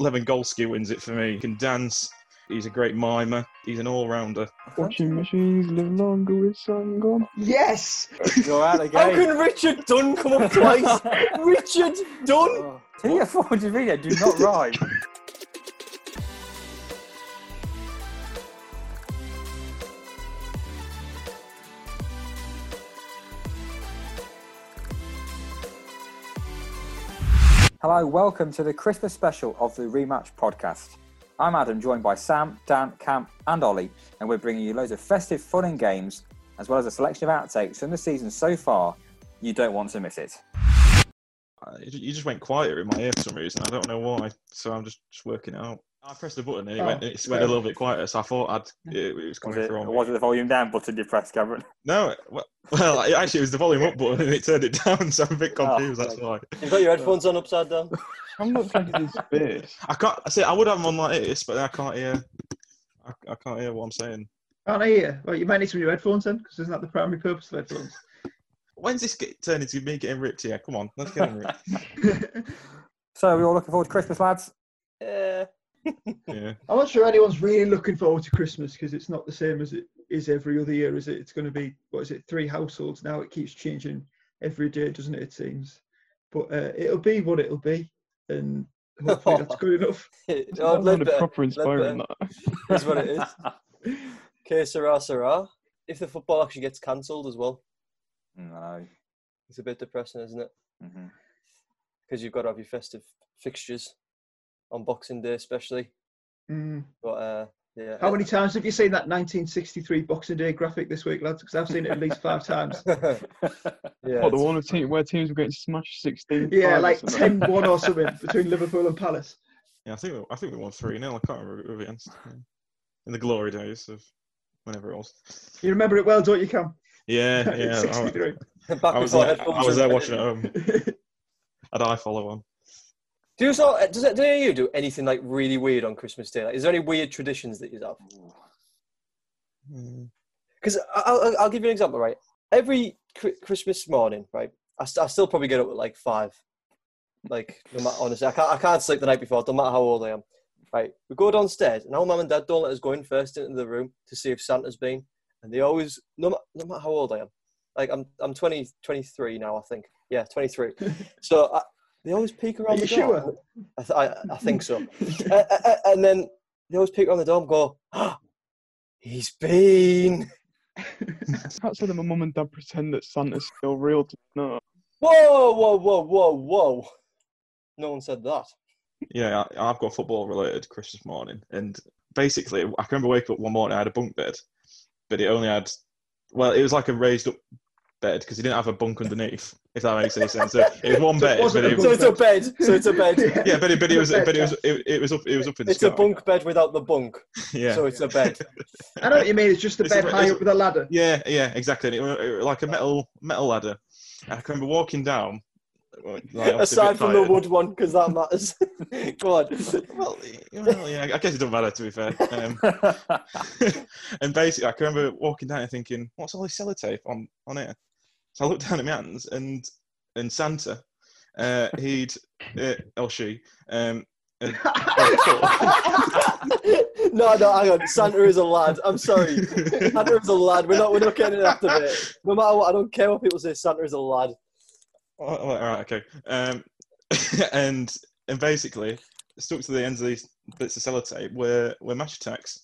Lewandowski wins it for me. He can dance. He's a great mimer. He's an all-rounder. Watching machines live longer with sun gone. Yes! You're out How can Richard Dunne come up twice? Richard Dunne! Oh. Tia Forgeria do not rhyme. Hello, welcome to the Christmas special of the Rematch podcast. I'm Adam, joined by Sam, Dan, Camp, and Ollie, and we're bringing you loads of festive fun and games, as well as a selection of outtakes from the season so far. You don't want to miss it. Uh, You just went quieter in my ear for some reason. I don't know why. So I'm just, just working it out. I pressed the button and it, Oh, went, it went a little bit quieter. So I thought I'd it, it was Was coming it, through on me. was it the volume down button you pressed, Cameron? No, well, well, it- actually, it was the volume up button and it turned it down. So I'm a bit Oh, confused. that's why. You've got your headphones on upside down. I'm not trying to do space. I can't. I say I would have them on like this, but I can't hear. I, I can't hear what I'm saying. Can't I hear? Well, you might need some new headphones then, because isn't that the primary purpose of headphones? When's this get, turn into me getting ripped here? Come on, let's get him ripped. So, are we all looking forward to Christmas, lads? Yeah. Yeah. I'm not sure anyone's really looking forward to Christmas because it's not the same as it is every other year, is it? It's going to be, what is it, three households now. It keeps changing every day, doesn't it? It seems. But uh, it'll be what it'll be. And hopefully that's good enough. oh, That was Ledbetter. proper inspiring. That. That's what it is. Que Sarah, sera. If the football actually gets cancelled as well, No. it's a bit depressing, isn't it? Because you've got to have your festive fixtures on Boxing Day, especially. Mm. But uh, yeah. How many times have you seen that 1963 Boxing Day graphic this week, lads? Because I've seen it at least five times. yeah. What, the one team, where teams were getting smashed 16 Yeah, like 10 1 or something between Liverpool and Palace. Yeah, I think we, I think we won three 0 I can't remember who we against. In the glory days of whenever it was. You remember it well, don't you, Cam? Yeah, yeah. I, 63. Back I was before there, I was there were watching at home. Had I follow on? Do you so, does it, do any of you do anything like really weird on Christmas Day? Like, is there any weird traditions that you have? Mm. Because I'll, I'll- give you an example, right? Every Christmas morning, right? I, st- I still probably get up at like five. Like, no matter, honestly, I can't, I can't sleep the night before, no matter how old I am. Right? We go downstairs, and our mum and dad don't let us go in first into the room to see if Santa's been. And they always, no, ma- no matter how old I am, like I'm, I'm 20, 23 now, I think. Yeah, 23. so I, they always peek around Are the you door. sure? I, th- I, I think so. uh, uh, uh, and then they always peek around the door and go, "Ah, he's been. That's of my mum and dad pretend that Santa's still real to no. Whoa, whoa, whoa, whoa, whoa. No one said that. Yeah, I, I've got football related Christmas morning, and basically, I can remember waking up one morning. I had a bunk bed, but it only had, well, it was like a raised up bed because it didn't have a bunk underneath. If that makes any sense. So it was one So it bed, but a it So it's a bed. So it's a bed. yeah, but it, but it was, Bed, but it was, Cam. it, it was up, it was up in the It's a bunk bed without the bunk. Yeah, So it's a bed. I know what you mean. It's just a It's bed bit- high up with a ladder. Yeah, yeah, exactly. And it it like a metal metal ladder. I can remember walking down. like, obviously a bit Aside from the wood one, because that matters. Go on. Well, well, yeah, I guess it doesn't matter to be fair. Um, and basically, I can remember walking down and thinking, "What's all this sellotape on on here?" So I looked down at my hands, and and Santa, uh, he'd uh, or she, um, had- no, no, hang on. Santa is a lad. I'm sorry. Santa is a lad. We're not. We're not getting it after it. No matter what, I don't care what people say. Santa is a lad. Oh, oh, all right, okay. Um, and and basically stuck to the ends of these bits of sellotape were were Match Attax,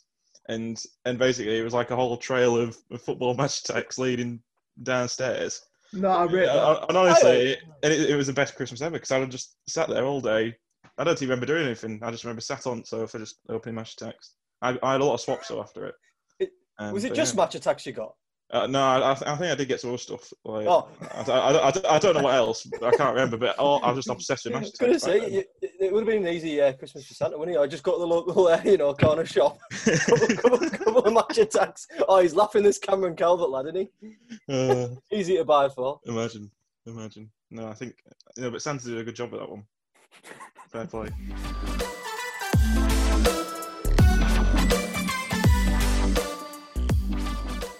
and and basically it was like a whole trail of, of football Match Attax leading downstairs. No, I really. that. Uh, and honestly, it, and it, it was the best Christmas ever because I would just sat there all day. I don't even remember doing anything. I just remember sat on sofa just opening Match Attax. I, I had a lot of swaps though after it. It- Um, Was it just yeah. Match Attax you got? Uh, no, I, I th- I think I did get some other stuff. Like, Oh. I, I, I, I don't know what else. I can't remember, but oh, I was just obsessed with I was going to say, you, it would have been an easy uh, Christmas for Santa, wouldn't it? I just got to the local, uh, you know, corner shop. couple, couple, couple of Match Attax. Oh, he's laughing this Cameron Calvert lad, isn't he? Uh, Easy to buy for. imagine, imagine. No, I think you know, but Santa did a good job with that one. Fair play.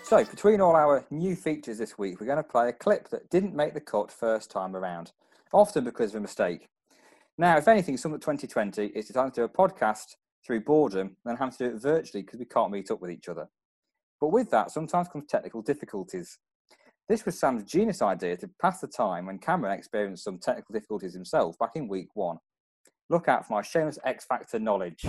So, between all our new features this week, we're going to play a clip that didn't make the cut first time around, often because of a mistake. Now, if anything, summer 2020, is decided to do a podcast through boredom than having to do it virtually because we can't meet up with each other. But with that, sometimes comes technical difficulties. This was Sam's genius idea to pass the time when Cameron experienced some technical difficulties himself back in week one. Look out for my shameless X Factor knowledge.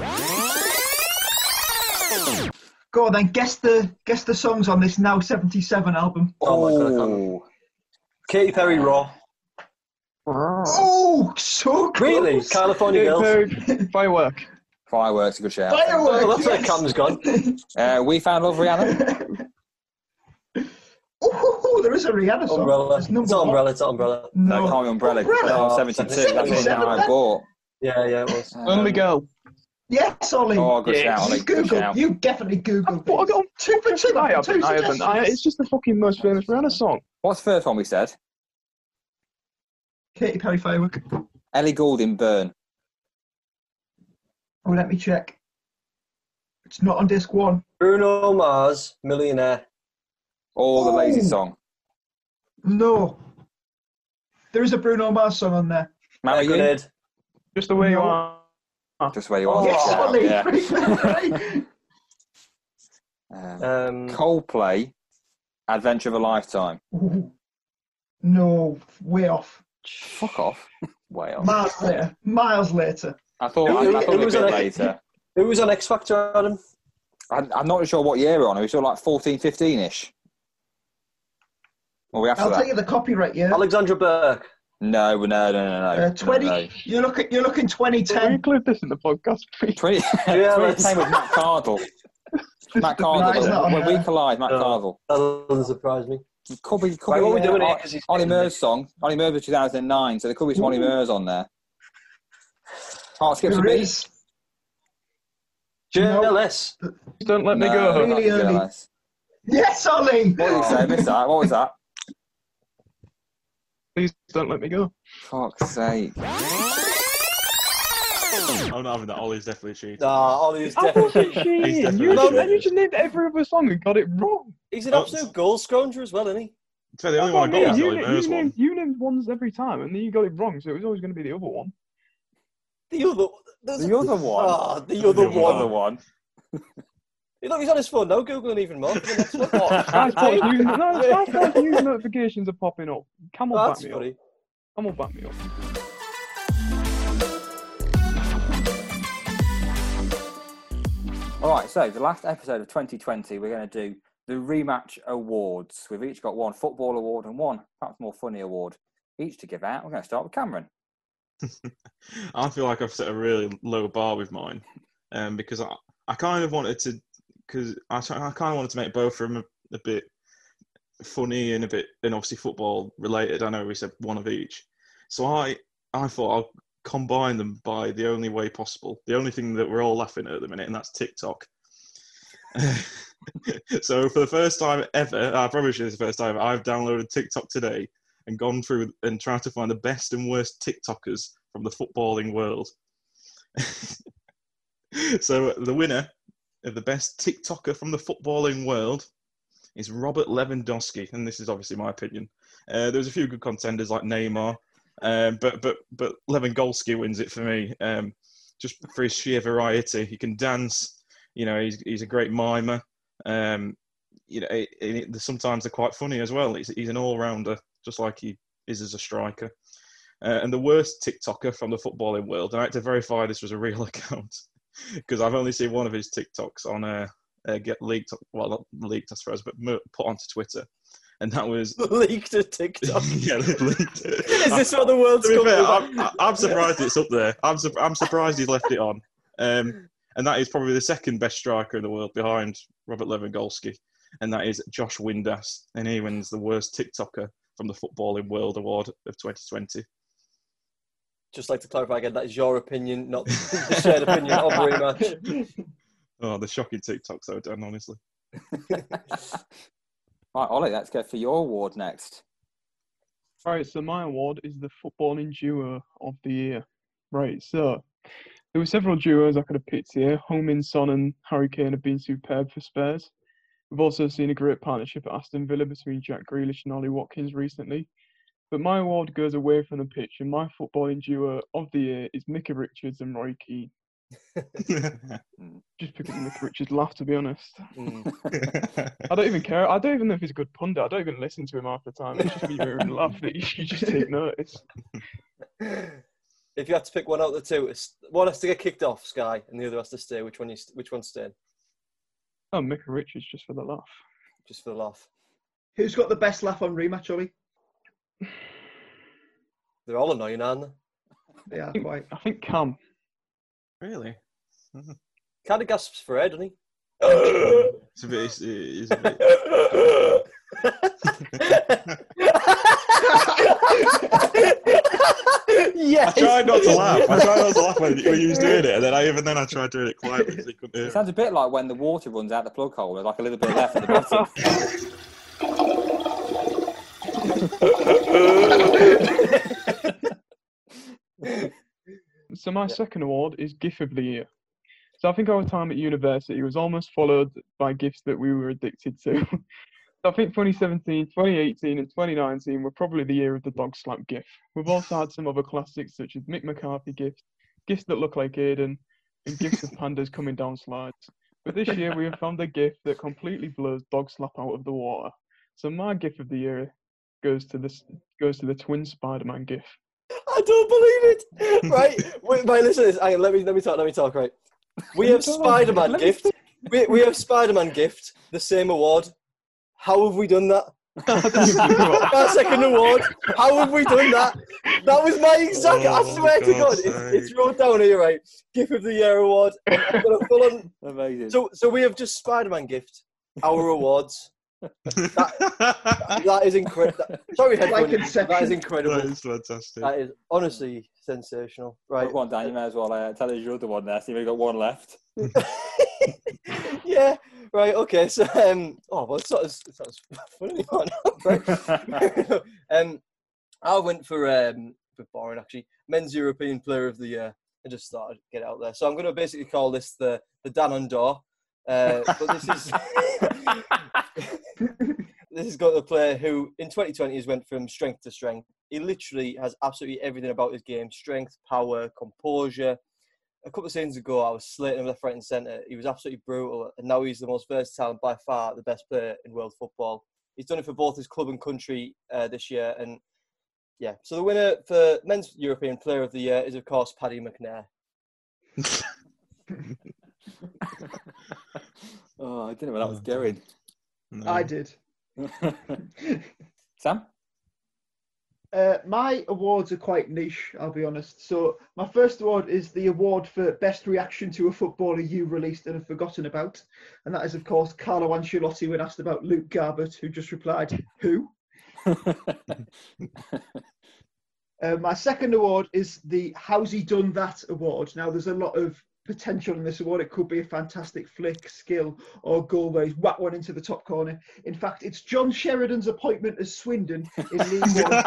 Go on then, guess the guess the songs on this now 77 album. Oh my God, I. Katy Perry Raw. Oh, so close. Really? California Girls? Very Firework. Fireworks, a good shout. Fireworks, Oh, that's where yes. Cam's gone. Uh, we found love, Rihanna. oh, there is a Rihanna song. Umbrella. It's It's not one. umbrella, it's not umbrella. No, No. call me Umbrella. Umbrella. Oh, 72. That's the one 77, I bought. Yeah, yeah, it was. Only Um, Girl. Yes, Ollie. Oh, good Yes. shout, Ollie. you Good Googled. shout. You definitely Googled. What, I this. got two for two. I two haven't. I haven't. I, it's just the fucking most famous Rihanna song. What's the first one we said? Katy Perry firework. Ellie Goulding, Burn. Oh, let me check. It's not on disc one. Bruno Mars, Millionaire. Or the Lazy Oh. Song. No. There is a Bruno Mars song on there. Marry You? Grenade. Just the way you are. Just where you are. Oh, yes, Yeah, Ollie. yeah. Pretty clever, right? Um, Um, Coldplay, Adventure of a Lifetime. No, way off. Fuck off. Way off. Miles later. Miles later. I thought, Who- I, I thought who it was was a bit on it? later. who was on X Factor, Adam? I, I'm not sure what year we're on. Are we still like 14, 15 ish? Or are we after I'll that? tell you the copyright year. Alexandra Burke. No, no, no, no, no. Uh, 20. no. You're looking. You're looking Can we include this in the podcast, please? 20, Yeah, 2010 let's- with Matt Cardle. Matt No, he's not Cardle. on When we collide, Matt No. Cardle. That doesn't surprise me. Could be, could Right, be what are we doing here? Ollie- 'Cause Ollie Murs song. Ollie Murs was 2009, so there could be some Ollie Murs on there. Heart skips a beat. is. No. JLS. Don't let me go. Really early. Yes, Ollie. What did you say? Missed that. What was that? Please don't let me go. Fuck's sake. I'm not having that. Ollie's definitely cheating. Nah, Ollie's I wasn't definitely. cheating. definitely You, just, cheating. you just named every other song and got it wrong. He's an Oh, absolute goal scrounger as well, isn't he? To be fair, the only That's one I got was mean. the Ollie you, Murs you, one. named, you named ones every time, and then you got it wrong, so it was always going to be the other one. The other. there's The other one. Ah, the The other other one. Other one. Look, he's on his phone now, googling even more. for the next. Guys, boys, no, it's my fault notifications are popping up. Camel Oh, back that's me funny. up. Camel back me up. All right, so the last episode of 2020, we're going to do the rematch awards. We've each got one football award and one perhaps more funny award each to give out. We're going to start with Cameron. I feel like I've set a really low bar with mine, um, because I, I kind of wanted to, because I, I kind of wanted to make both of them a, a bit funny and a bit, and obviously football related. I know we said one of each, so I I thought I'll combine them by the only way possible, the only thing that we're all laughing at at the minute, and that's TikTok. so for the first time ever, I promise you, it's the first time I've downloaded TikTok today and gone through and tried to find the best and worst TikTokers from the footballing world. so the winner of the best TikToker from the footballing world is Robert Lewandowski, and this is obviously my opinion. Uh, there's a few good contenders like Neymar, um, but but but Lewandowski wins it for me, um, just for his sheer variety. He can dance, you know. He's he's a great mimer. Um, you know, it, it, sometimes they're quite funny as well. He's, he's an all-rounder, just like he is as a striker. Uh, and the worst TikToker from the footballing world, and I had to verify this was a real account because I've only seen one of his TikToks on uh, uh, get leaked, well, not leaked, I suppose, but put onto Twitter, and that was Leaked to TikTok. yeah, leaked. Is this what the world's To be fair. I'm, I'm surprised it's up there. I'm, su- I'm surprised he's left it on. Um, and that is probably the second best striker in the world behind Robert Lewandowski, and that is Josh Windass, and he wins the worst TikToker from the Footballing World Award of 2020. Just like to clarify again, that is your opinion, not the shared opinion of rematch. Oh, the shocking TikToks I've done, honestly. Right, Ollie, let's go for your award next. Right, so my award is the footballing duo of the year. Right, so there were several duos I could have picked here. Heung-min Son and Harry Kane have been superb for Spurs. We've also seen a great partnership at Aston Villa between Jack Grealish and Ollie Watkins recently. But my award goes away from the pitch, and my footballing duo of the year is Micah Richards and Roy Keane. Just because Micah Richards laughed, to be honest. Mm. I don't even care. I don't even know if he's a good pundit. I don't even listen to him half the time. It's just me hearing him laugh that you should just take notice. if you had to pick one out of the two, one has to get kicked off, Sky, and the other has to stay. Which one? You, which one's staying? Oh, Micah Richards just for the laugh. Just for the laugh. Who's got the best laugh on rematch, Ollie? They're all annoying, aren't they? Yeah, I think, quite. I think Cam. really? Mm-hmm. Kind of gasps for air, doesn't he? It's a bit. It's, it's a bit. yes. I tried not to laugh. I tried not to laugh when, when you was doing it, and then I even then I tried doing it quietly so you couldn't hear It it. sounds a bit like when the water runs out the plug hole. There's like a little bit left at the bottom. So my second award is GIF of the Year. So I think our time at university was almost followed by GIFs that we were addicted to. So I think 2017, 2018, and 2019 were probably the year of the dog slap gif. We've also had some other classics such as Mick McCarthy gifts, GIFs that look like Aiden, and GIFs of pandas coming down slides. But this year we have found a gif that completely blows dog slap out of the water. So my gif of the year goes to this goes to the twin Spider-Man gif. I don't believe it. Right, wait, right. Listen to this. Hang on, let me let me talk. Let me talk. Right, we have Spider-Man gift. We, we have Spider-Man gift. The same award. How have we done that? Our second award. How have we done that? That was my exact. I Oh, swear to God, it's, sake. it's wrote down here. Right, gift of the year award. I've got a full on. Amazing. So so we have just Spider-Man gift. Our awards. That is incredible. Sorry, Like. That is incredible. that is fantastic. That is honestly sensational. Right. Go on, Dan. You may as well uh, tell us your other one there. See if we've got one left. yeah. Right. Okay. So, um, oh well, it's not as, it's not as funny one. right. um, I went for um, for boring actually. Men's European Player of the Year. I just thought I'd get out there. So I'm going to basically call this the the Dan and Door. Uh, but this is this has got a player who in 2020 has went from strength to strength. He literally has absolutely everything about his game: strength, power, composure. A couple of seasons ago, I was slating him left, right, and centre. He was absolutely brutal, and now he's the most versatile and by far the best player in world football. He's done it for both his club and country uh, this year, and yeah. So the winner for men's European Player of the Year is of course Paddy McNair. oh, I didn't know where that was going. No. I did. Sam? Uh, my awards are quite niche, I'll be honest. So my first award is the award for best reaction to a footballer you released and have forgotten about, and that is of course Carlo Ancelotti when asked about Luke Garbutt, who just replied, "Who?" Uh, my second award is the How's He Done That award. Now, there's a lot of potential in this award. It could be a fantastic flick, skill, or goal where he's whacked one into the top corner. In fact, it's John Sheridan's appointment as Swindon in League One,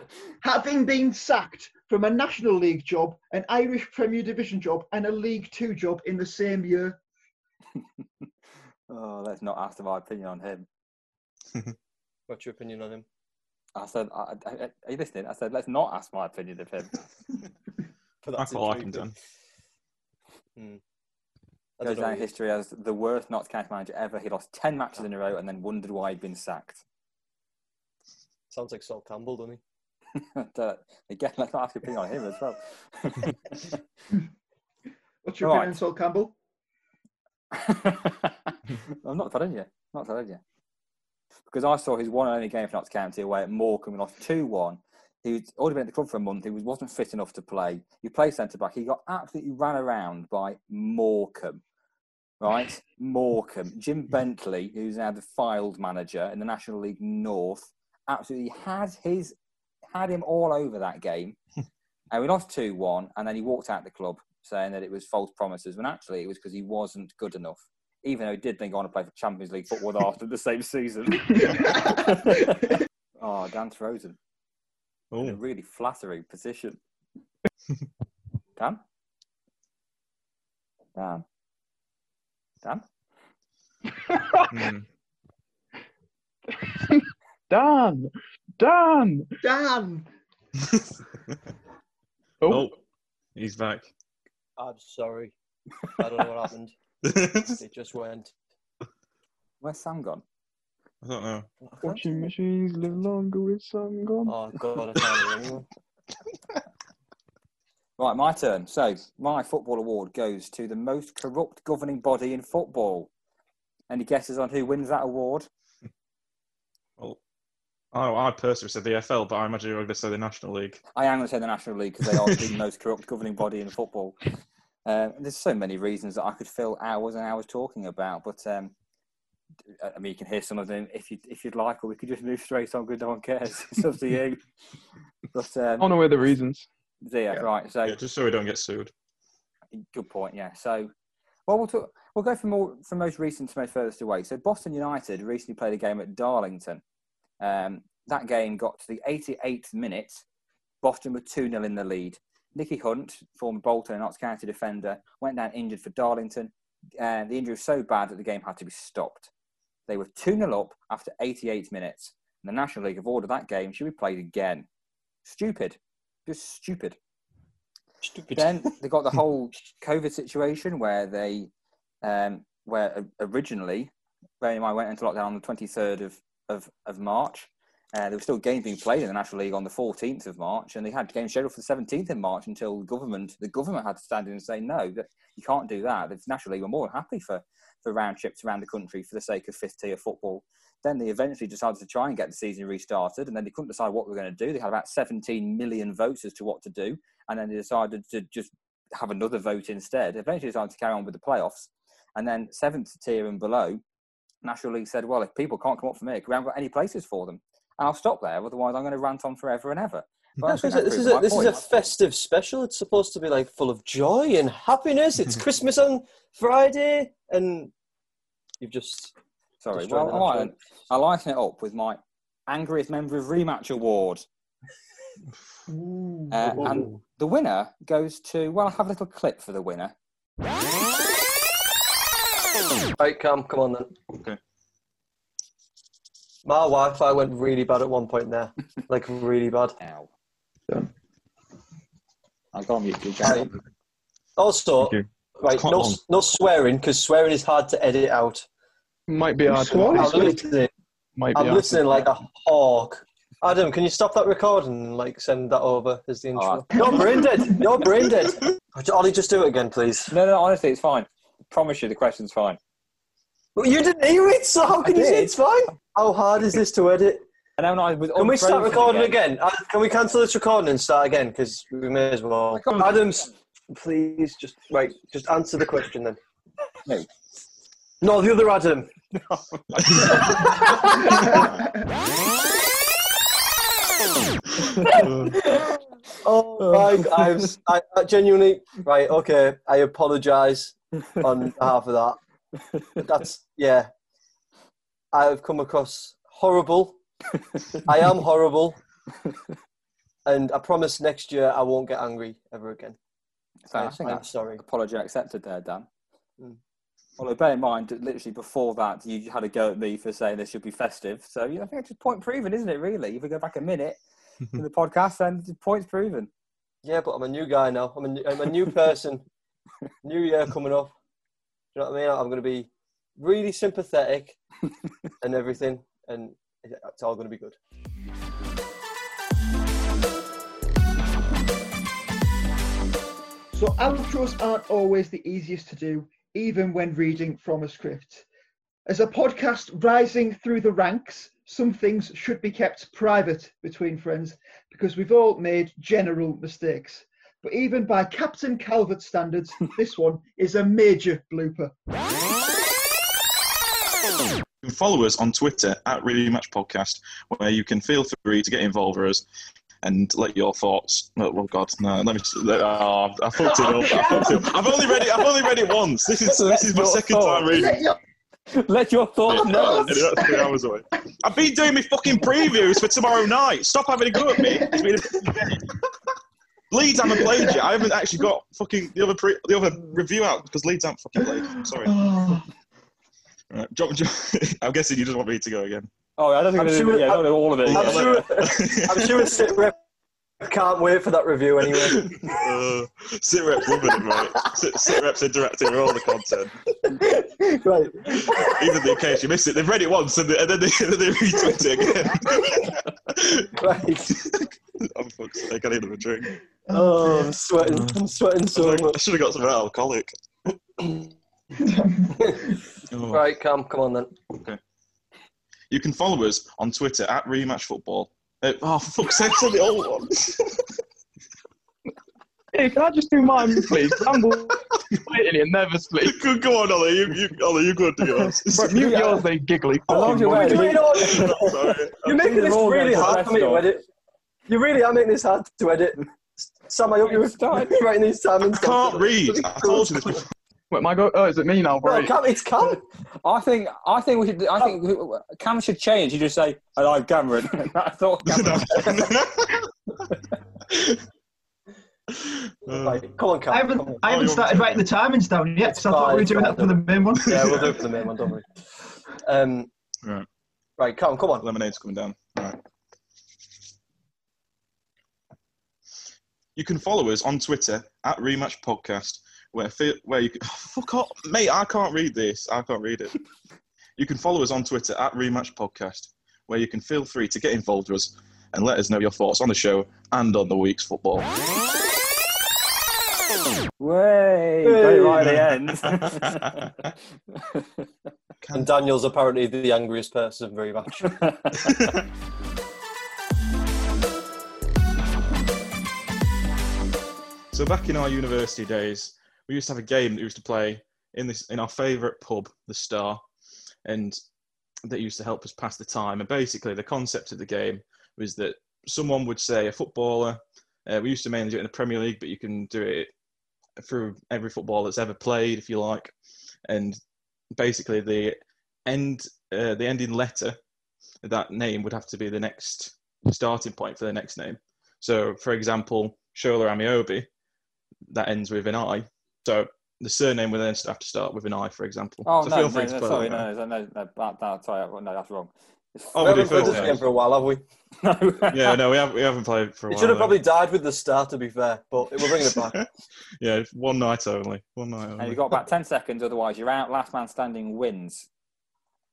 having been sacked from a National League job, an Irish Premier Division job, and a League Two job in the same year. oh, let's not ask my opinion on him. What's your opinion on him? I said, I, I, I- are you listening? I said, let's not ask my opinion of him. But that's quite like him, intriguing. Dan. I Goes don't know. down in history as the worst Notts County manager ever. He lost 10 matches in a row and then wondered why he'd been sacked. Sounds like Sol Campbell, doesn't he? Again, let's not ask your opinion on him as well. What's your Right. opinion, Sol Campbell? I'm not telling you. Not telling you. Because I saw his one and only game for Notts County away at Morecambe. We lost 2 1. He'd already been at the club for a month. He was, wasn't fit enough to play. He played centre back. He got absolutely ran around by Morecambe. Right? Morecambe. Jim Bentley, who's now the Fylde manager in the National League North, absolutely had his had him all over that game. and we lost 2 1. And then he walked out the club saying that it was false promises. When actually it was because he wasn't good enough even though he did then go on to play for Champions League football after the same season. oh, Dan's frozen in a Oh, really flattering position. Dan? Dan? Dan? hmm. Dan, Dan. Dan. Oh, oh, he's back. I'm sorry. I don't know what happened. It just went. Where's Sam gone? I don't know. washing machines live longer with sun gone. Oh god, I can't hear. Right, my turn. So, my football award goes to the most corrupt governing body in football. Any guesses on who wins that award? Well, oh, I personally said the FL, but I imagine you're going to say the National League. I am going to say the National League because they are the most corrupt governing body in football. Uh, there's so many reasons that I could fill hours and hours talking about, but um, I mean, you can hear some of them if you if you'd like, or we could just move straight on. Good, no one cares. It's up to you. But I um, don't know where the reasons. yeah, Yeah. right. So Yeah, just so we don't get sued. Good point. Yeah. So, well, we'll talk, we'll go from more from most recent to most furthest away. So, Boston United recently played a game at Darlington. Um, that game got to the 88th minute. Boston were two 0 in the lead. Nicky Hunt, former Bolton and Notts County defender, went down injured for Darlington. Uh, the injury was so bad that the game had to be stopped. They were 2 0 up after 88 minutes. And the National League have ordered that game should be played again. Stupid. Just stupid. Stupid. Then they got the whole COVID situation where they, um, where originally, bearing in mind, went into lockdown on the 23rd of, of, of March. Uh, there were still games being played in the National League on the 14th of March, and they had games scheduled for the 17th of March until the government, the government had to stand in and say no, that you can't do that. The National League were more than happy for, for round trips around the country for the sake of fifth tier football. Then they eventually decided to try and get the season restarted, and then they couldn't decide what we were going to do. They had about 17 million votes as to what to do, and then they decided to just have another vote instead. Eventually decided to carry on with the playoffs, and then seventh tier and below, National League said, "Well, if people can't come up for me, we haven't got any places for them." And I'll stop there. Otherwise, I'm going to rant on forever and ever. But I That's think what I that said, this is a this is a festive special. It's supposed to be like full of joy and happiness. It's Christmas on Friday, and you've just Sorry. Well, the all right, I'll lighten it up with my angriest member of rematch award. Ooh. Uh, and the winner goes to, well, I have a little clip for the winner. Right, Cam, come on then. Okay. My Wi-Fi went really bad at one point there, like really bad. Ow. Done. I'll go on mute. please, Right. Also, you. Right, quite no, long. no swearing because swearing is hard to edit out. Might be hard. To. I'm listening. might be I'm hard listening like a hawk. Adam, can you stop that recording and like send that over as the intro? Alright. You're brain dead. You're brain dead. Ollie, just do it again, please. No, no, honestly, it's fine. promise you the question's fine. Well, you didn't hear it, so how can I you say it's fine? How hard is this to edit? And then I was Can we start recording again? Uh, Can we cancel this recording and start again? Because we may as well. can't. Adams, please just right. Just answer the question then. No. No, the other Adam. Oh, oh. my! I'm, I, I genuinely right. Okay, I apologise on behalf of that. But that's yeah. I have come across horrible. I am horrible, and I promise next year I won't get angry ever again. So I think that's sorry. apology accepted there, Dan. Mm. Although bear in mind, that literally before that, you had a go at me for saying this should be festive. So yeah, I think it's just point proven, isn't it? Really, if we go back a minute in the podcast, then the point's proven. Yeah, but I'm a new guy now. I'm a, new- I'm a new person. new year coming up. Do you know what I mean? I'm going to be really sympathetic and everything, and it's all going to be good. So outros aren't always the easiest to do, even when reading from a script. As a podcast rising through the ranks, some things should be kept private between friends because we've all made general mistakes. But even by Captain Calvert standards, this one is a major blooper. You can follow us on Twitter at Really Match Podcast, where you can feel free to get involved with us and let your thoughts. Oh, well, God, no, let me. Oh, I fucked it up. I fucked it up. I've only read it. I've only read it once. This is this is my Let your second time reading. Let your- Let your thoughts know. Three hours away. I've been doing my fucking previews for tomorrow night. Stop having a go at me. It's been a fucking day. Leeds haven't played yet. I haven't actually got fucking the other pre- the other review out because Leeds haven't fucking played. I'm sorry. Right, jump, jump. I'm guessing you just want me to go again. Oh, I don't think I'm I'm sure- yeah, I don't know all of it. I'm yeah. sure. I'm sure sit rep can't wait for that review anyway. uh, sit reps loving it, mate. Sit, sit reps interacting with all the content. right. Even the case you miss it, they've read it once and, they, and then they, and then they retweet it again. Right. oh, fuck's sake, I need another drink. Oh, I'm sweating. I'm sweating so I much. should have got some alcoholic. Oh. Right, Cam, come on then. You can follow us on Twitter at Rematch Football. Uh, oh, for fuck's sake, said the old one. Hey, can I just do mine, please? I'm waiting and never sleep. Go, go on, Ollie. You, you, Ollie, you go and do yours. Right, mute Yeah. yours, they giggly. As long as you're fucking wearing- monkey. You know, Sorry. you're making this really hard for me to edit. You really are making this hard to edit. Sam, I hope you were Start. writing these timings. I can't read. I told you this before. Wait, my go. Oh, is it me now? No, Right. Cam, it's Cam. I think I think we should. I think we- Cam should change. You just say, "I like Cameron." I thought Cameron. Right, come on, Cam. I haven't, on. I Oh, haven't you started writing the timings down yet, so I thought we were doing that for the main one. Yeah, we'll do it for the main one, don't worry. Um, Right. right, Cam, come on. Lemonade's coming down. All right. You can follow us on Twitter at Rematch Podcast, where fi- where you can, oh, fuck off, mate. I can't read this. I can't read it. you can follow us on Twitter at Rematch Podcast, where you can feel free to get involved with us and let us know your thoughts on the show and on the week's football. Way, Hey. right at the end. And Daniel's apparently the angriest person very much. So back in our university days, we used to have a game that we used to play in this in our favourite pub, the Star, and that used to help us pass the time. And basically, the concept of the game was that someone would say a footballer. Uh, we used to mainly do it in the Premier League, but you can do it through every footballer that's ever played, if you like. And basically, the end, uh, the ending letter that name would have to be the next starting point for the next name. So, for example, Shola Ameobi, that ends with an I. So the surname would then have to start with an I, for example. oh so no, feel no, free no, to play sorry, that no, no, no, no, that, that, sorry, no, that's wrong. It's Oh, we, we haven't played this game for a while, have we? no. yeah, no, we haven't we haven't played for a It while. should have probably died with the start, to be fair, but we're bringing it back. yeah, one night only. One night And only. you've got about ten seconds, otherwise you're out. Last man standing wins.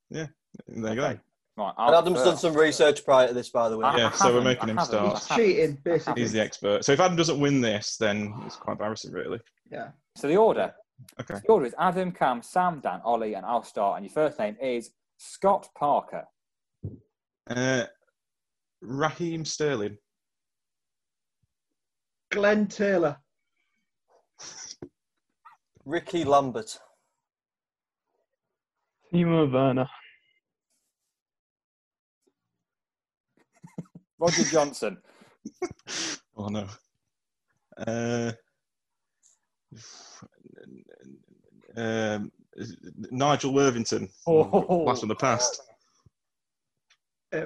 Yeah, there you go. Right, And I'll- Adam's uh, done some research prior to this, by the way. I- Yeah, I so we're making him start. It's cheating, basically. He's the expert. So if Adam doesn't win this, then it's quite embarrassing, really. Yeah. So the order. Okay. The order is Adam, Cam, Sam, Dan, Ollie, and I'll start. And your first name is Scott Parker. Uh, Raheem Sterling. Glenn Taylor. Ricky Lambert. Timo Werner. Roger Johnson. Oh no. Uh, um, Nigel Worthington. Oh. Last from the past. Uh,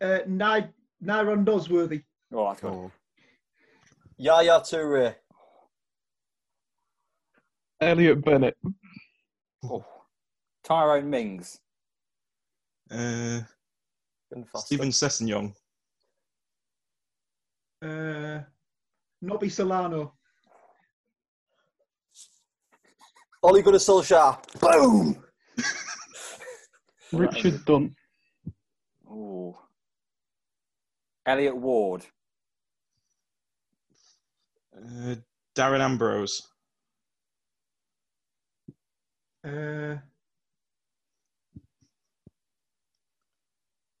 uh, Ny- Nyron Nosworthy. Oh, that's good. Oh. Yaya Toure. Elliot Bennett. Oh. Tyrone Mings. Uh, Stephen Sessegnon. Uh, Nobby Solano. Ole Gunnar Solskjaer. Boom! Richard Dunne. Oh. Elliot Ward. Uh, Darren Ambrose. Uh,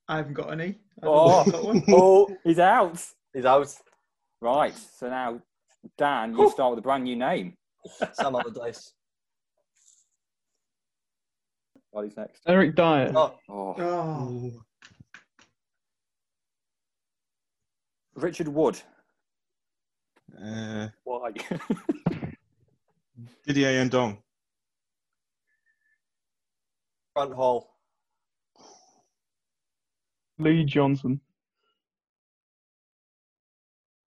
I haven't got any. Oh. know if I've got. Oh, He's out. he's out. Right. So now, Dan, you start with a brand new name. Sam Allardyce. Ollie's next. Eric Dier. Oh, Oh. Oh, Richard Wood. Uh, Why? Didier Ndong. Grant Hall. Lee Johnson.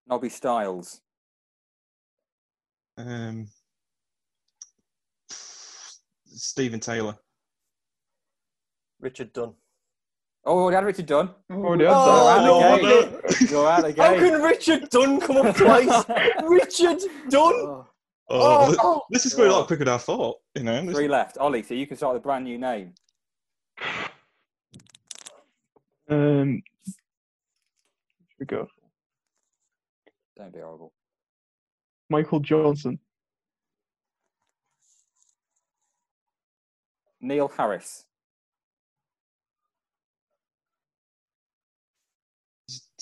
Nobby Stiles. Um, Stephen Taylor. Richard Dunne. Oh, already had Richard Dunne. Already had Oh, that. no. no. You're out of the How game. can Richard Dunne come up twice? Richard Dunne. Oh, Oh, Oh, this is going a lot quicker than I thought. You know, This- three left. Ollie, so you can start with a brand new name. Um, should we go? Don't be horrible. Michael Johnson. Neil Harris.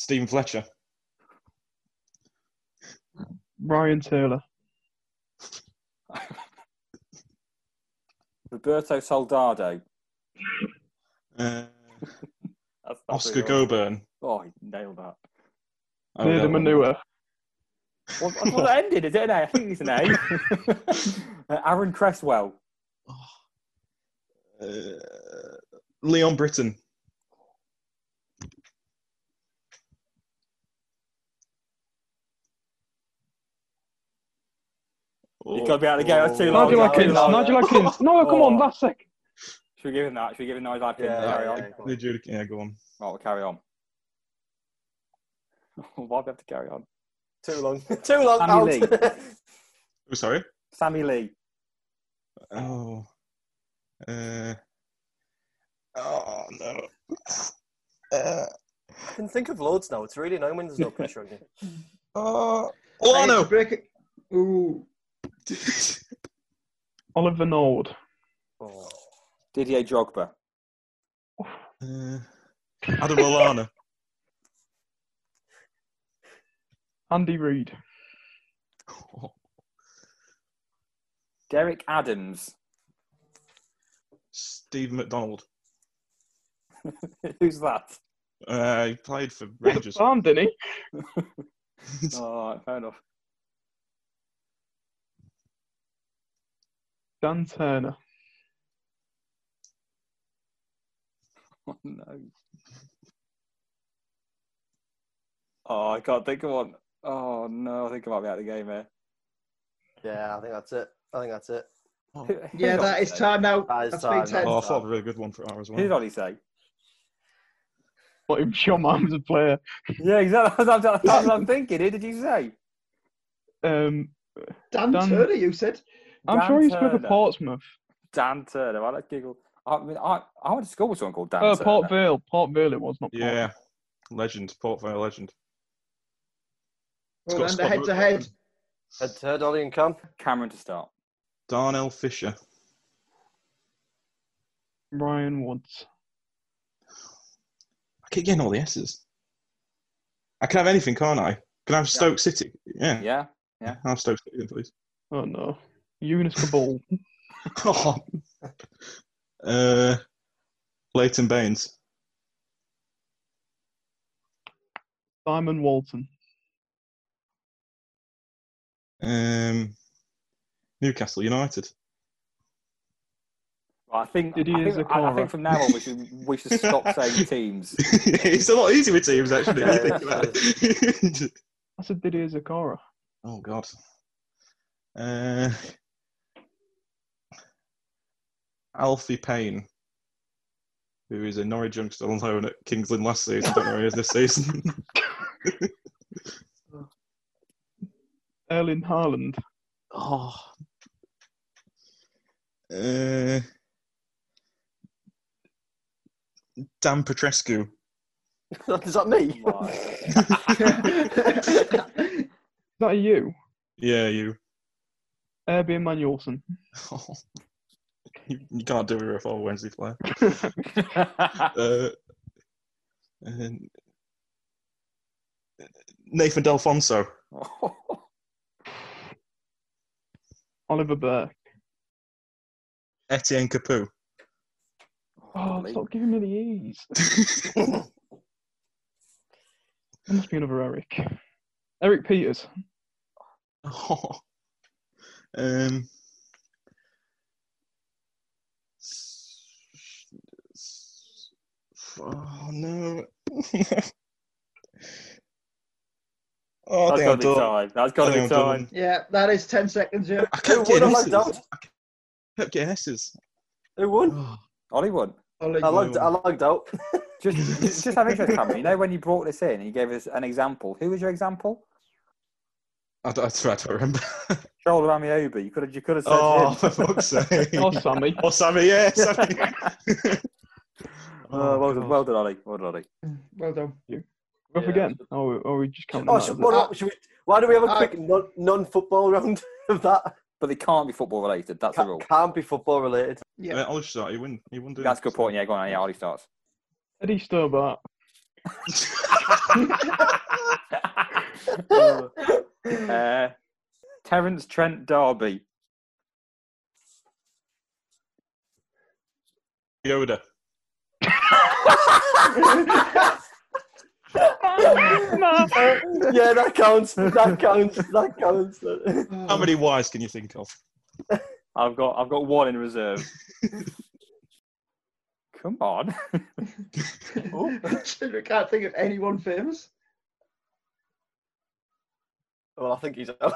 Stephen Fletcher. Ryan Taylor. Roberto Soldado. Uh, Oscar very. Goburn. Oh, he nailed that. Oh, Near the one. manure. What, what that ended? Is it an A? I think it's an A. uh, Aaron Cresswell. Uh, Leon Britton. You've got to be out of the game. That's too long. Nigel That's too Atkins. Nigel Atkins. No, come on, Oh. last sec. Should we give him that? Should we give him Nigel Atkins? Yeah, carry on. yeah, Oh, yeah, go on. Right, we'll carry on. Why do we have to carry on? Too long. Too long. Sammy out. Lee. Oh, sorry. Sammy Lee. Oh. Uh, oh no. Uh, I can think of loads now. It's really annoying when there's no pressure on you. oh. Hey, to Lano. break it. Ooh, Oliver Nord. Oh. Didier Drogba. uh, Adam Lallana. Andy Reid. Derek Adams. Steve McDonald. Who's that? Uh, he played for Rangers. Farm, didn't he? All right, fair enough. Dan Turner. Oh, no. Oh, I can't think of one. Oh, no. I think I might be out of the game here. Yeah, I think that's it. I think that's it. Who- who yeah, did that Ollie is say? time now. That is That's time been now. Oh, I thought of a really good one for R as Who did well. Ollie say? What him sure man a player. Yeah, exactly. That's what that's what I'm thinking. Who did you say? Um, Dan, Dan- Turner, you said. I'm Dan sure he's played for Turner. Portsmouth. Dan Turner. I like giggle. I mean, I, I went to school with someone called Dan Oh, Turner. Port Vale. Port Vale it was, not Port. Yeah. Legend. Port Vale legend. It's Well, then head to head. Head to head, Ollie and Cam. Cameron to start. Darnell Fisher. Ryan Woods. I keep getting all the S's. I can have anything, can't I? Can I have Stoke City? Yeah. Yeah. I'll have Stoke City, please. Oh no. Younes Kaboul. Oh. uh, Leighton Baines. Simon Walton. Um, Newcastle United. Well, I think, I Didier think, I, I think from now on we should, we should stop saying teams. it's a lot easier with teams, actually. Yeah, think about it. I said Didier Zokora. oh, God. Uh, Alfie Payne, who is a Norwich youngster on loan at King's Lynn last season. I Don't know where he is this season. Erling Haaland. oh. Uh, Dan Petrescu. is that me? Is that you? Yeah, you. Urby Emanuelson. Oh. You, you can't do it for a Wednesday player. Uh, and Nathan Delfouneso. Oliver Burke. Etienne Capoue. Oh, stop giving me the E's. There must be another Eric. Eric Peters. Oh. Um. Oh no. oh, I That's think got to be time. That's got to be think I'm done. time. yeah, that is 10 seconds, yeah. I kept Who getting on S's. doubt? I kept getting S's. Who won? Oh, Ollie won. I'll I logged, know. I logged out. Just, just out of interest, Cameron, you know when you brought this in and you gave us an example, who was your example? I, don't- I swear I don't remember. Shola Ameobi. You could have, you could have said oh, him. for fuck's sake. Oh, Sammy. Oh, Sammy, yeah, Sammy. Oh, well done, well done, Ollie. Well done, Ollie. Well done. Off Yeah. again. Oh, or we just counting Oh, that should, as what, should we, why do we have a I- quick non, non-football round of that? But they can't be football related. That's the Ca- rule. can't be football related. Yeah. Yeah, Ollie start. You win. You won. didn't That's a you? good point. Yeah, go on. Yeah, Ollie starts. Eddie Stobart. uh, Terence Trent D'Arby. Yoda. yeah, that counts. That counts. That counts. How many Y's can you think of? I've got I've got one in reserve. Come on. Oh. I can't think of anyone famous. well, I think he's out.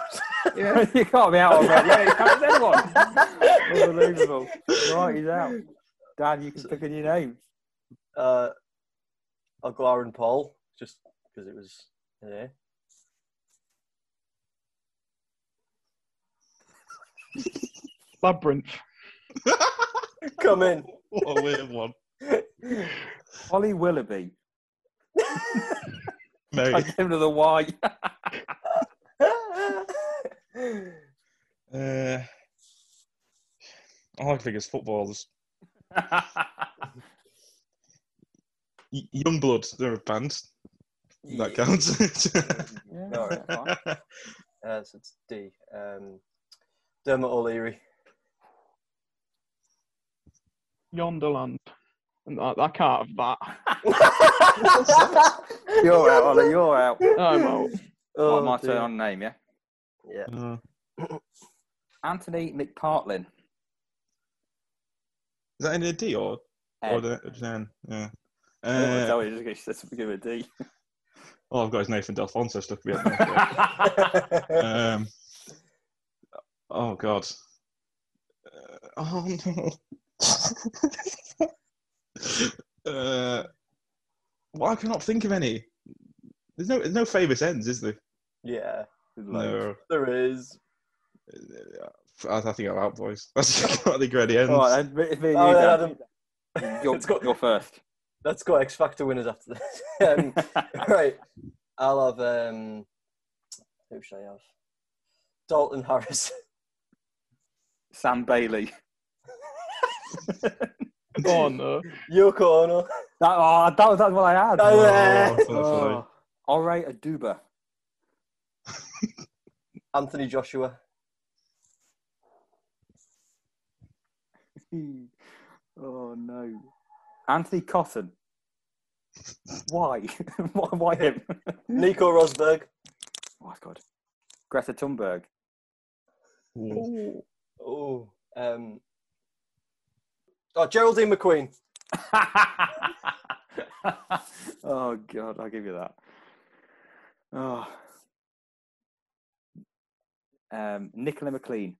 Yeah. you can't be out on that. Yeah, you can't anyone. Unbelievable. Right, he's out. Dan, you can pick a new name. Uh, I'll go Aaron Paul just because it was. Yeah. Labyrinth. Come in. What a weird one. Ollie Willoughby. Mate. I gave him the Y. Uh, all I can think is footballers. Y- Youngblood, they're a band. That counts. yeah, All right. fine. Uh, so it's D. Um, Dermot O'Leary. Yonderland. And I, I can't have that. You're out, Ollie. You're out. I'm out. Oh, my dear. turn on name, yeah. Yeah. Uh, Anthony McPartlin. is that in a D or, or Ed. the, just an? Yeah. I don't wanna Uh, tell you, just just give a D. oh, I've got his Nathan Delfouneso stuck to me. um, oh God. Uh, oh no. uh, well, I cannot think of any. There's no, there's no famous ends, is there? yeah, No. there is. I, I think I'm out, boys. I can't think of any ends. All right, then, me Oh, you, then Adam, You're, Let's go. you're first. Let's go X Factor winners after this. um, right. I'll have. Um, who should I have? Dalton Harris. Sam Bailey. Oh no. Yoko Ono. That, oh, that was that's what I had. Oh, yeah. Oh, Ore Oduba. Anthony Joshua. oh no. Anthony Cotton. Why? why, why him? Nico Rosberg. Oh my god. Greta Thunberg. Ooh. Oh. Um, oh, Geraldine McQueen. oh god, I'll give you that. Oh. Um, Nicola McLean.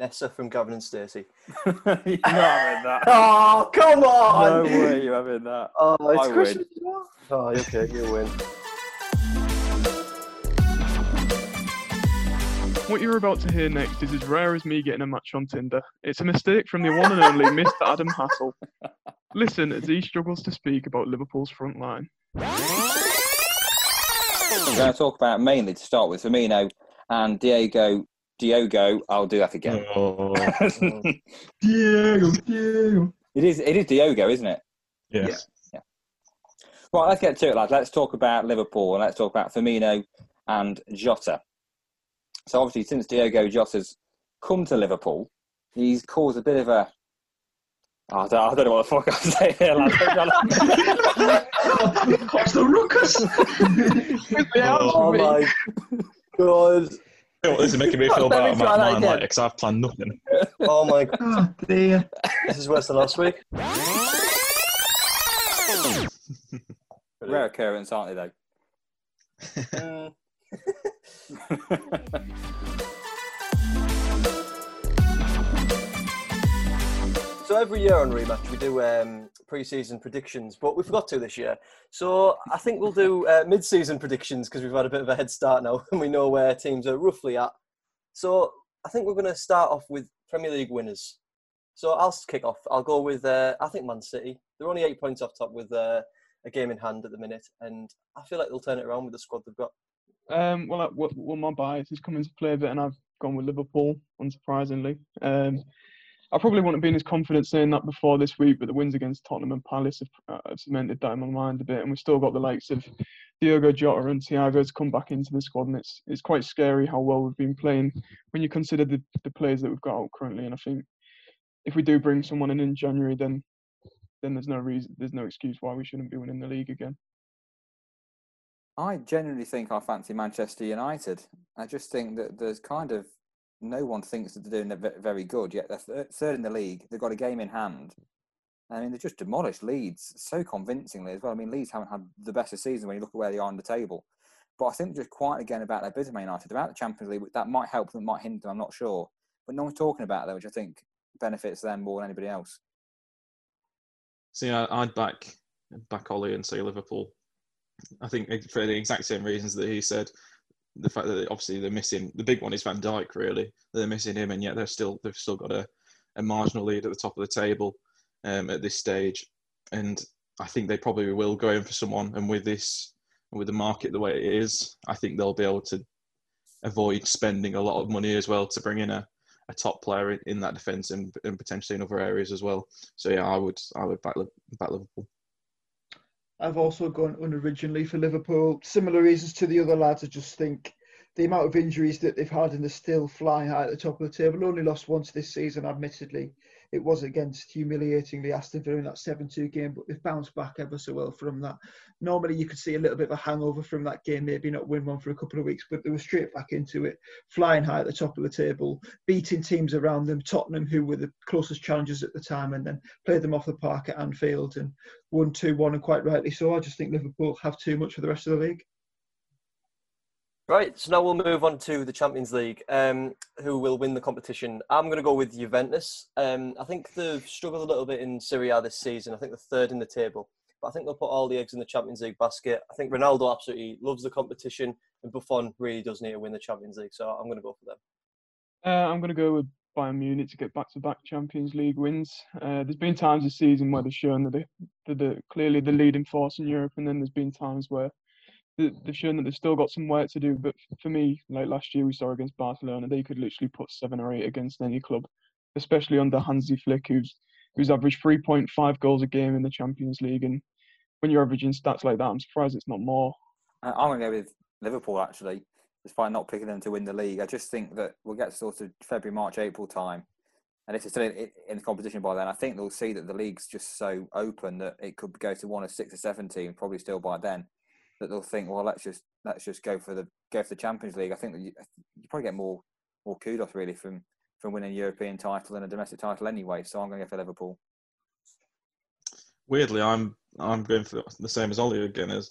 Nessa from Gavin and Stacey. You're not having that. Oh, come on! No way you're having that. Oh, it's I. Christmas. as well. Oh, okay, you win. What you're about to hear next is as rare as me getting a match on Tinder. It's a mistake from the one and only Mr. Adam Hassel. Listen as he struggles to speak about Liverpool's front line. We're going to talk about mainly to start with Firmino and Diego. Diogo, I'll do that again. Oh, Diego, Diego. it is. It is Diogo, isn't it? yes. Yeah. Right, let's get to it, lads. Let's talk about Liverpool and let's talk about Firmino and Jota. So obviously, since Diogo Jota's come to Liverpool, he's caused a bit of a. Oh, don't, I don't know what the fuck I'm saying here, lads. It's the ruckus. Oh my god. You what, this is making me feel Let me bad try about that mine, again. like, because I've planned nothing. Oh my god. oh dear. This is worse than last week. Rare occurrence, aren't they, though? Mm, So every year on rematch we do um, pre-season predictions, but we forgot to this year. So I think we'll do uh, mid-season predictions because we've had a bit of a head start now and we know where teams are roughly at. So I think we're going to start off with Premier League winners. So I'll kick off. I'll go with uh, I think Man City. They're only eight points off top with uh, a game in hand at the minute, and I feel like they'll turn it around with the squad they've got. Um, well, uh, well, my bias has come into play a bit, and I've gone with Liverpool, unsurprisingly. Um, I probably wouldn't have been as confident saying that before this week, but the wins against Tottenham and Palace have, uh, have cemented that in my mind a bit, and we've still got the likes of Diogo Jota and Thiago to come back into the squad, and it's it's quite scary how well we've been playing when you consider the, the players that we've got out currently. And I think if we do bring someone in in January, then then there's no reason, there's no excuse why we shouldn't be winning the league again. I genuinely think I fancy Manchester United. I just think that there's kind of no one thinks that they're doing very good yet. They're third in the league. They've got a game in hand. I mean, they just demolished Leeds so convincingly as well. I mean, Leeds haven't had the best of season when you look at where they are on the table. But I think just quiet again about their business, Man United, about the Champions League. That might help them, might hinder them. I'm not sure. But no one's talking about that, which I think benefits them more than anybody else. See, I'd back back Ollie and say Liverpool. I think for the exact same reasons that he said. The fact that obviously they're missing the big one is Van Dijk. Really, they're missing him, and yet they're still they've still got a, a marginal lead at the top of the table um, at this stage. And I think they probably will go in for someone. And with this, with the market the way it is, I think they'll be able to avoid spending a lot of money as well to bring in a, a top player in, in that defence and, and potentially in other areas as well. So yeah, I would I would back, back Liverpool. I've also gone unoriginally for Liverpool. Similar reasons to the other lads. I just think the amount of injuries that they've had and they're still flying high at the top of the table. Only lost once this season, admittedly. It was against humiliatingly Aston Villa in that 7 2 game, but they've bounced back ever so well from that. Normally, you could see a little bit of a hangover from that game, maybe not win one for a couple of weeks, but they were straight back into it, flying high at the top of the table, beating teams around them. Tottenham, who were the closest challengers at the time, and then played them off the park at Anfield and won 2 1, and quite rightly so. I just think Liverpool have too much for the rest of the league. Right, so now we'll move on to the Champions League. Um, who will win the competition? I'm going to go with Juventus. Um, I think they've struggled a little bit in Serie A this season. I think they're third in the table, but I think they'll put all the eggs in the Champions League basket. I think Ronaldo absolutely loves the competition, and Buffon really does need to win the Champions League. So I'm going to go for them. Uh, I'm going to go with Bayern Munich to get back-to-back Champions League wins. Uh, there's been times this season where they've shown that, they, that they're clearly the leading force in Europe, and then there's been times where they've shown that they've still got some work to do. But for me, like last year we saw against Barcelona, they could literally put seven or eight against any club, especially under Hansi Flick, who's who's averaged 3.5 goals a game in the Champions League. And when you're averaging stats like that, I'm surprised it's not more. I'm going to go with Liverpool actually, despite not picking them to win the league. I just think that we'll get sort of February, March, April time. And if it's still in, the competition by then, I think they'll see that the league's just so open that it could go to one of six or seven teams, probably still by then that they'll think, well, let's just let's just go for the go for the Champions League. I think that you, you probably get more more kudos really from from winning a European title than a domestic title anyway. So I'm going to go for Liverpool. Weirdly, I'm I'm going for the same as Ollie again as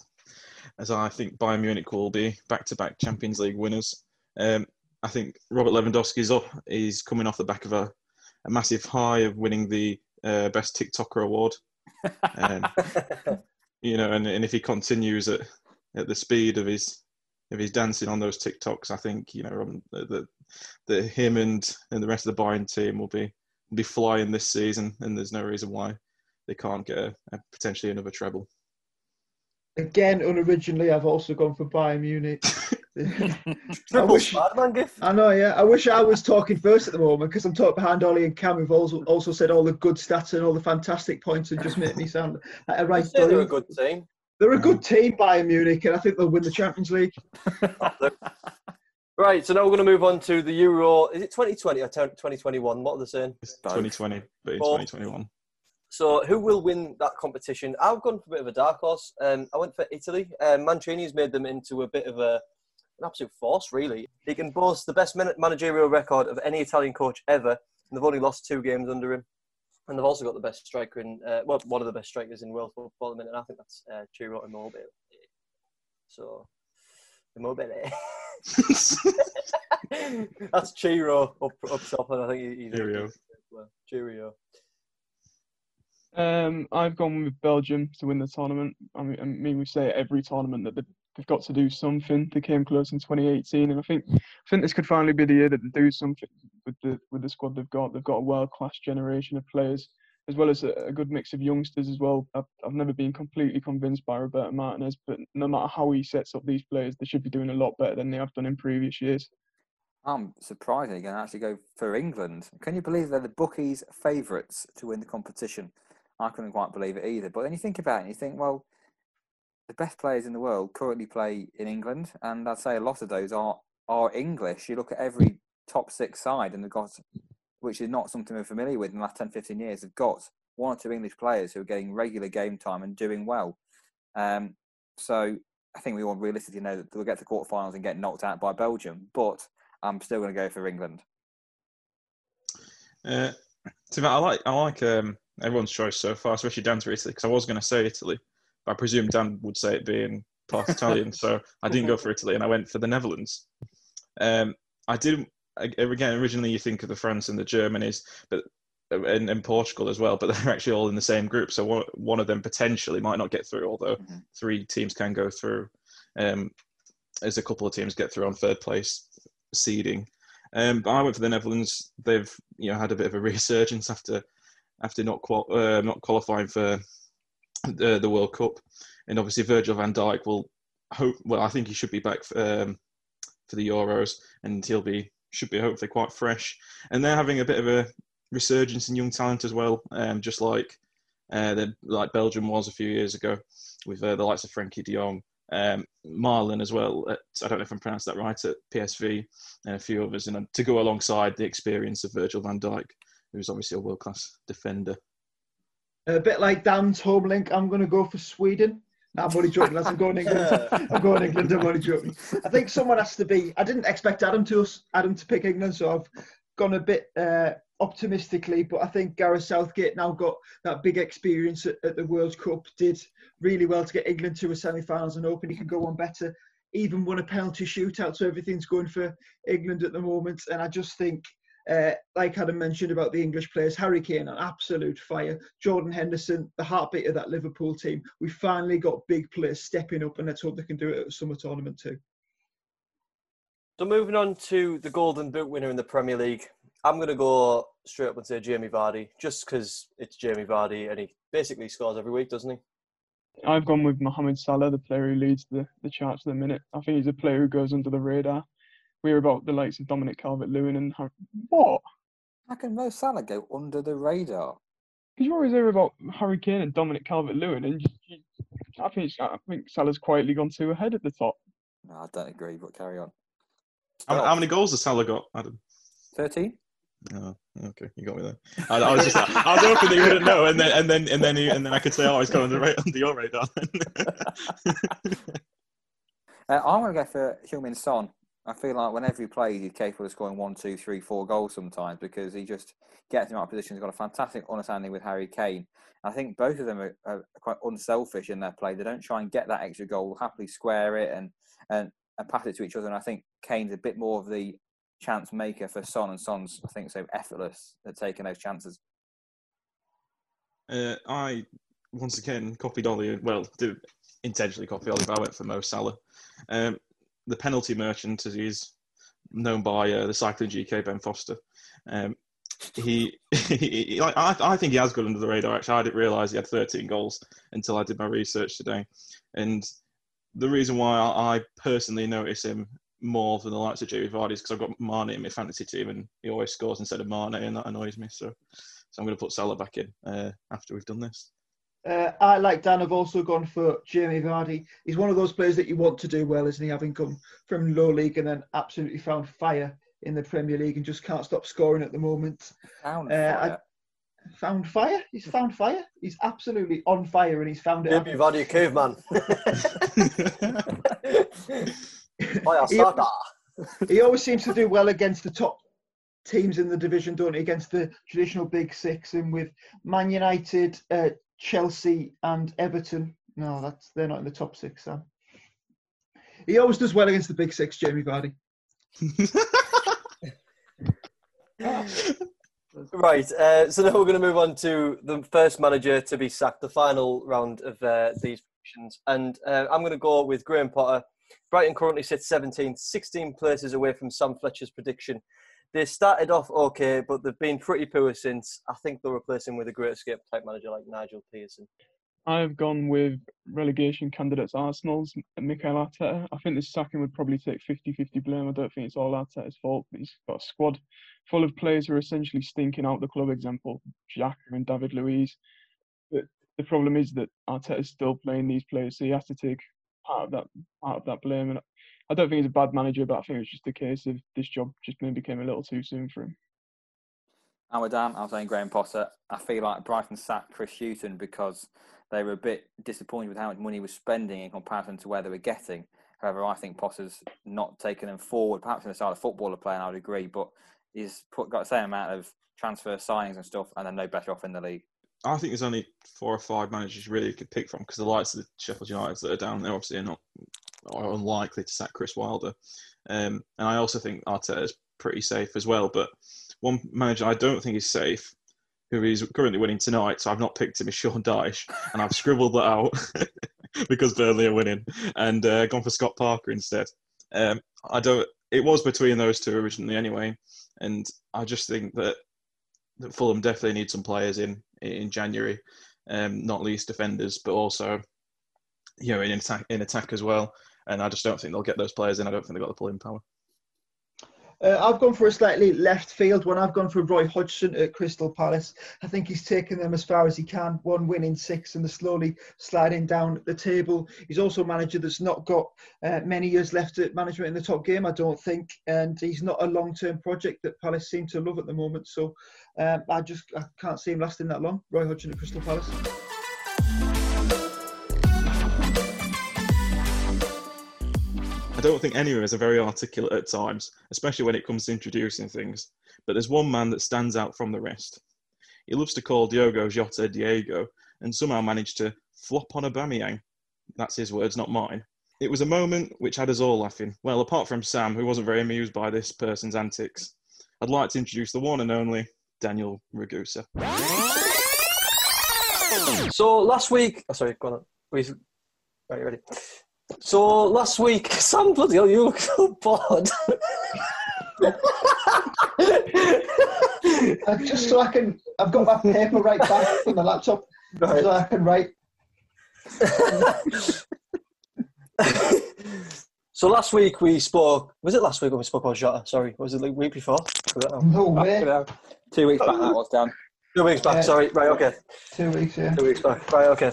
as I think Bayern Munich will be back to back Champions League winners. Um, I think Robert Lewandowski's up. He's coming off the back of a, a massive high of winning the uh, best TikToker award. Um, you know, and, and if he continues at at the speed of his of his dancing on those TikToks, I think you know um, that that him and and the rest of the Bayern team will be will be flying this season, and there's no reason why they can't get a, a potentially another treble. Again, unoriginally, I've also gone for Bayern Munich. I, wish, I know, yeah. I wish I was talking first at the moment because I'm talking behind Ollie and Cam, who've also also said all the good stats and all the fantastic points, and just make me sound like a right. They're a good team. They're a good team, Bayern Munich, and I think they'll win the Champions League. right, so now we're going to move on to the Euro. Is it 2020 or 2021? What are they saying? It's 2020, but it's 2021. So, who will win that competition? I've gone for a bit of a dark horse. Um, I went for Italy. Um, Mancini's made them into a bit of a an absolute force, really. He can boast the best managerial record of any Italian coach ever, and they've only lost two games under him. And they've also got the best striker in, uh, well, one of the best strikers in world football at the minute. And I think that's uh, Ciro Immobile. So Immobile. That's Chiro up up top, and I think he, he's Cheerio. Cheerio. Um, I've gone with Belgium to win the tournament. I mean, I mean we say every tournament that they've, they've got to do something. They came close in 2018, and I think I think this could finally be the year that they do something with the with the squad they've got. They've got a world class generation of players, as well as a, a good mix of youngsters as well. I've, I've never been completely convinced by Roberto Martinez, but no matter how he sets up these players, they should be doing a lot better than they have done in previous years. I'm surprisingly going to actually go for England. Can you believe they're the bookies' favourites to win the competition? I couldn't quite believe it either. But then you think about it and you think, well, the best players in the world currently play in England, and I'd say a lot of those are are English. You look at every top six side, and they've got, which is not something we're familiar with in the last 10, 15 years, they've got one or two English players who are getting regular game time and doing well. Um, so I think we all realistically know that they'll get to the quarterfinals and get knocked out by Belgium, but I'm still going to go for England. Uh, to I like I like um, everyone's choice so far, especially Dan's for Italy, because I was going to say Italy, I presume Dan would say it being part Italian, so I didn't go for Italy and I went for the Netherlands. Um, I didn't again originally you think of the France and the Germanys, but and, and Portugal as well, but they're actually all in the same group, so one, one of them potentially might not get through, although Mhm. three teams can go through. Um, as a couple of teams get through on third place seeding. Um, but I went for the Netherlands. They've you know had a bit of a resurgence after after not qual- uh, not qualifying for the, the World Cup, and obviously Virgil van Dijk will hope. Well, I think he should be back for, um, for the Euros, and he'll be should be hopefully quite fresh. And they're having a bit of a resurgence in young talent as well, um, just like uh, the, like Belgium was a few years ago with uh, the likes of Frenkie De Jong. Um, Marlon as well. At, I don't know if I'm pronounced that right at PSV and a few others, and to go alongside the experience of Virgil van Dijk, who's obviously a world class defender. A bit like Dan's home link, I'm going to go for Sweden. No, I'm only joking. I'm going England. I'm going England. I'm only joking. I think someone has to be. I didn't expect Adam to Adam to pick England, so I've gone a bit uh, optimistically. But I think Gareth Southgate now got that big experience at, at the World Cup. Did really well to get England to a semi-finals and hoping he can go on better. Even won a penalty shootout, so everything's going for England at the moment. And I just think uh, like Adam mentioned about the English players, Harry Kane, an absolute fire. Jordan Henderson, the heartbeat of that Liverpool team. We finally got big players stepping up, and let's hope they can do it at the summer tournament too. So moving on to the Golden Boot winner in the Premier League, I'm going to go straight up and say Jamie Vardy, just because it's Jamie Vardy and he basically scores every week, doesn't he? I've gone with Mohamed Salah, the player who leads the, the charts at the minute. I think he's a player who goes under the radar. We hear about the likes of Dominic Calvert-Lewin and Har- what? How can Mo Salah go under the radar? Because you're always hear about Harry Kane and Dominic Calvert-Lewin, and you, you, I think I think Salah's quietly gone two ahead at the top. No, I don't agree, but carry on. How, how many goals has Salah got, Adam? 13? Oh, okay, you got me there. I, I was just, I was hoping that you wouldn't know, and then and then and then you, and then I could say, oh, he's gone under, ra- under your radar. Uh, I'm going to go for Heung-Min Son. I feel like whenever he plays, he's capable of scoring one, two, three, four goals sometimes because he just gets in the right position. He's got a fantastic understanding with Harry Kane. I think both of them are, are quite unselfish in their play. They don't try and get that extra goal, happily square it and, and, and pass it to each other. And I think Kane's a bit more of the chance maker for Son, and Son's, I think, so effortless at taking those chances. uh, I once again copied Ollie. Well, intentionally copied Ollie, went for Mo Salah. Um, the penalty merchant, as he's known by uh, the cycling GK Ben Foster. Um, he, he I, I think he has got under the radar. Actually, I didn't realise he had 13 goals until I did my research today. And the reason why I, personally notice him more than the likes of Jamie Vardy is because I've got Mane in my fantasy team, and he always scores instead of Mane, and that annoys me. So, so I'm going to put Salah back in uh, after we've done this. Uh, I, like Dan, have also gone for Jamie Vardy. He's one of those players that you want to do well, isn't he? Having come from low league and then absolutely found fire in the Premier League and just can't stop scoring at the moment. Found Uh, I- fire. Found fire? He's found fire? He's absolutely on fire and he's found it. Jamie Vardy, caveman. yeah, He- he always seems to do well against the top teams in the division, don't he? Against the traditional big six, and with Man United, uh, Chelsea, and Everton. No, that's they're not in the top six. Sam. He always does well against the big six, Jamie Vardy. Right, uh, so now we're going to move on to the first manager to be sacked, the final round of uh, these predictions. And uh, I'm going to go with Graham Potter. Brighton currently sits 17th, 16 places away from Sam Fletcher's prediction. They started off okay, but they've been pretty poor since. I think they'll replace him with a great escape type manager like Nigel Pearson. I've gone with relegation candidates Arsenal's Mikel Arteta. I think this sacking would probably take 50-50 blame. I don't think it's all Arteta's fault. He's got a squad full of players who are essentially stinking out the club. Example, Xhaka and David Luiz. But the problem is that Arteta is still playing these players, so he has to take part of that part of that blame. And I don't think he's a bad manager, but I think it's just a case of this job just maybe came a little too soon for him. And with Dan, I was saying Graham Potter. I feel like Brighton sacked Chris Hughton because they were a bit disappointed with how much money he was spending in comparison to where they were getting. However, I think Potter's not taken them forward, perhaps in the style of footballer playing, I would agree, but he's put, got the same amount of transfer signings and stuff, and they're no better off in the league. I think there's only four or five managers really you could pick from because the likes of the Sheffield United that are down there obviously are not are unlikely to sack Chris Wilder. Um, and I also think Arteta is pretty safe as well. But one manager I don't think is safe, who is currently winning tonight, so I've not picked him, is Sean Dyche, and I've scribbled that out because Burnley are winning and uh, gone for Scott Parker instead. Um, I don't. It was between those two originally anyway, and I just think that that Fulham definitely need some players in in January, um, not least defenders, but also you know in attack in attack as well. And I just don't think they'll get those players in. I don't think they've got the pulling power. Uh, I've gone for a slightly left field one. I've gone for Roy Hodgson at Crystal Palace. I think he's taken them as far as he can. One win in six, and they're slowly sliding down the table. He's also a manager that's not got uh, many years left at management in the top game, I don't think, and he's not a long-term project that Palace seem to love at the moment. So um, I just I can't see him lasting that long. Roy Hodgson at Crystal Palace. I don't think any of us are very articulate at times, especially when it comes to introducing things. But there's one man that stands out from the rest. He loves to call Diogo Jota Diego, and somehow managed to flop on a Aubameyang. That's his words, not mine. It was a moment which had us all laughing. Well, apart from Sam, who wasn't very amused by this person's antics. I'd like to introduce the one and only Daniel Ragusa. So last week, oh, sorry, go on. Wait, Right, ready? So last week, Sam, bloody hell, you look so bored. Just so I can, I've got my paper right back from the laptop, Right. so I can write. so last week we spoke. Was it last week when we spoke about Jota? Sorry, was it the week before? No way. Two weeks back, that was Dan. Two weeks back. Yeah. Sorry. Right. Okay. Two weeks, yeah. Two weeks back. Right. Okay.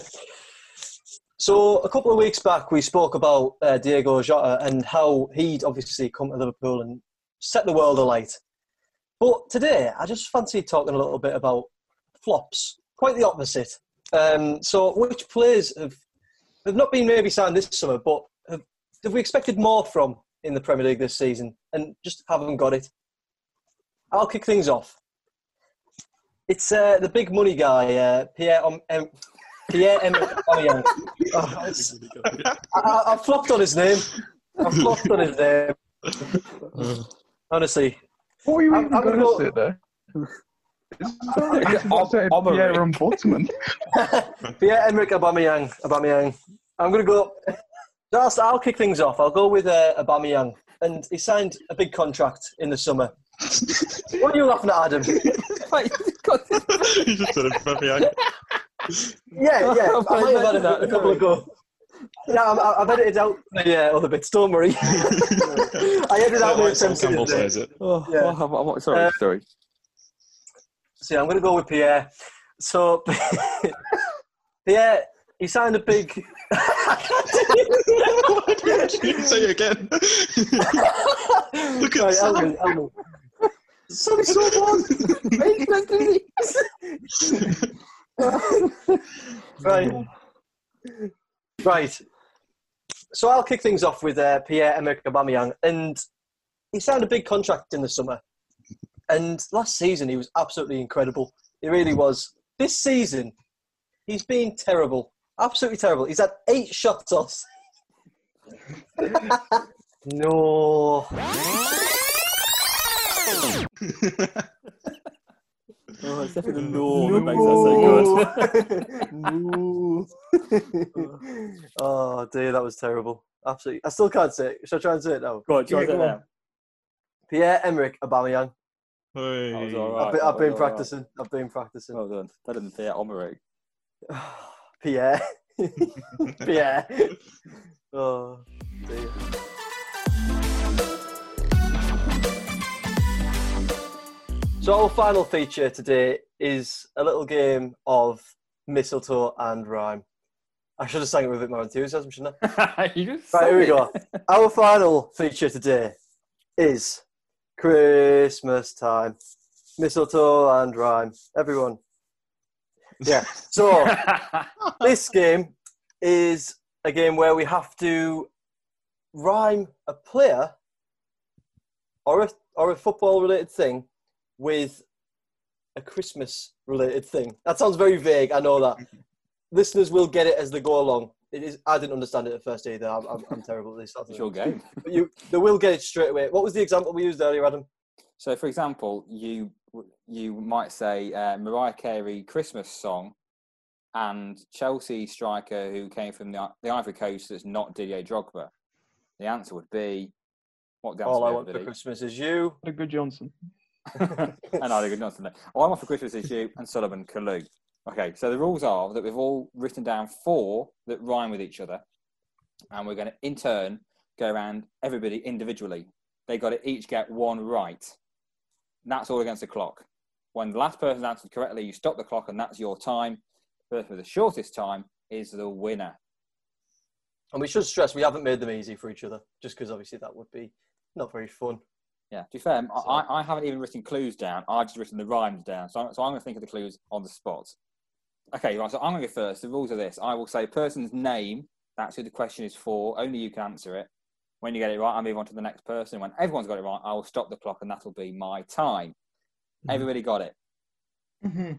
So a couple of weeks back, we spoke about uh, Diego Jota and how he'd obviously come to Liverpool and set the world alight. But today, I just fancy talking a little bit about flops. Quite the opposite. Um, so, which players have have not been maybe signed this summer, but have, have we expected more from in the Premier League this season and just haven't got it? I'll kick things off. It's uh, the big money guy, uh, Pierre um, Pierre Emerick Aubameyang. Oh, it's- I, I, I flopped on his name. I flopped on his name. Honestly, What were you I'm- even I'm going gonna to go- say there? It's not saying Ob- Pierre Obery. Ombudsman. Pierre Emerick Aubameyang. Aubameyang. I'm going to go. I'll, I'll kick things off. I'll go with uh, Aubameyang, and he signed a big contract in the summer. what are you laughing at, Adam? you just said it, Fabian. Yeah, yeah. I might have added that a couple ago. Yeah, I'm, I've edited out Yeah, uh, other bits. Don't worry. I edited out the Like Sol. Campbell says it. Oh, Yeah. what have- what- sorry, Uh, sorry. So yeah, I'm going to go with Pierre. So Pierre, he signed a big. Say it again. Look at Right, Sam. Elgin, Elgin. Sorry, so right. Right. So I'll kick things off with uh, Pierre Emerick Aubameyang, and he signed a big contract in the summer. And last season he was absolutely incredible. He really was. This season, he's been terrible, absolutely terrible. He's had eight shots off. No. Oh, it's definitely the no that makes that so good. no. oh dear, that was terrible. Absolutely. I still can't say it. Should I try and say it now? Go on, try Yeah, that go on. now. Pierre Emerick Aubameyang. Hey. That was all I've been, I've been all right. practicing. I've been practicing. Well done. Better than Thea Omeric. Pierre. Pierre. Oh dear. So our final feature today is a little game of mistletoe and rhyme. I should have sang it with a bit more enthusiasm, shouldn't I? Right, here we go. Our final feature today is Christmas time. Mistletoe and rhyme. Everyone. Yeah. So this game is a game where we have to rhyme a player or a, or a football related thing with a Christmas related thing. That sounds very vague, I know that. Listeners will get it as they go along. It is. I didn't understand it at first either. I'm, I'm, I'm terrible at this. sort of It's your game. But you, they will get it straight away. What was the example we used earlier, Adam? So, for example, you you might say uh, Mariah Carey Christmas song, and Chelsea striker who came from the, the Ivory Coast that's not Didier Drogba. The answer would be what the answer All I want for? Christmas is you. A good Johnson. and I good nonsense. there. All I want for Christmas is you and Solomon Kalou. Okay, so the rules are that we've all written down four that rhyme with each other, and we're going to, in turn, go around everybody individually. They got to each get one right. That's all against the clock. When the last person answered correctly, you stop the clock, and that's your time. The person with the shortest time is the winner. And we should stress we haven't made them easy for each other, just because obviously that would be not very fun. Yeah, to be fair, I- So- I, I haven't even written clues down. I've just written the rhymes down. So, I'm- so I'm going to think of the clues on the spot. Okay, right. So I'm going to go first. The rules are this: I will say a person's name. That's who the question is for. Only you can answer it. When you get it right, I'll move on to the next person. When everyone's got it right, I will stop the clock, and that'll be my time. Mhm. Everybody got it. hmm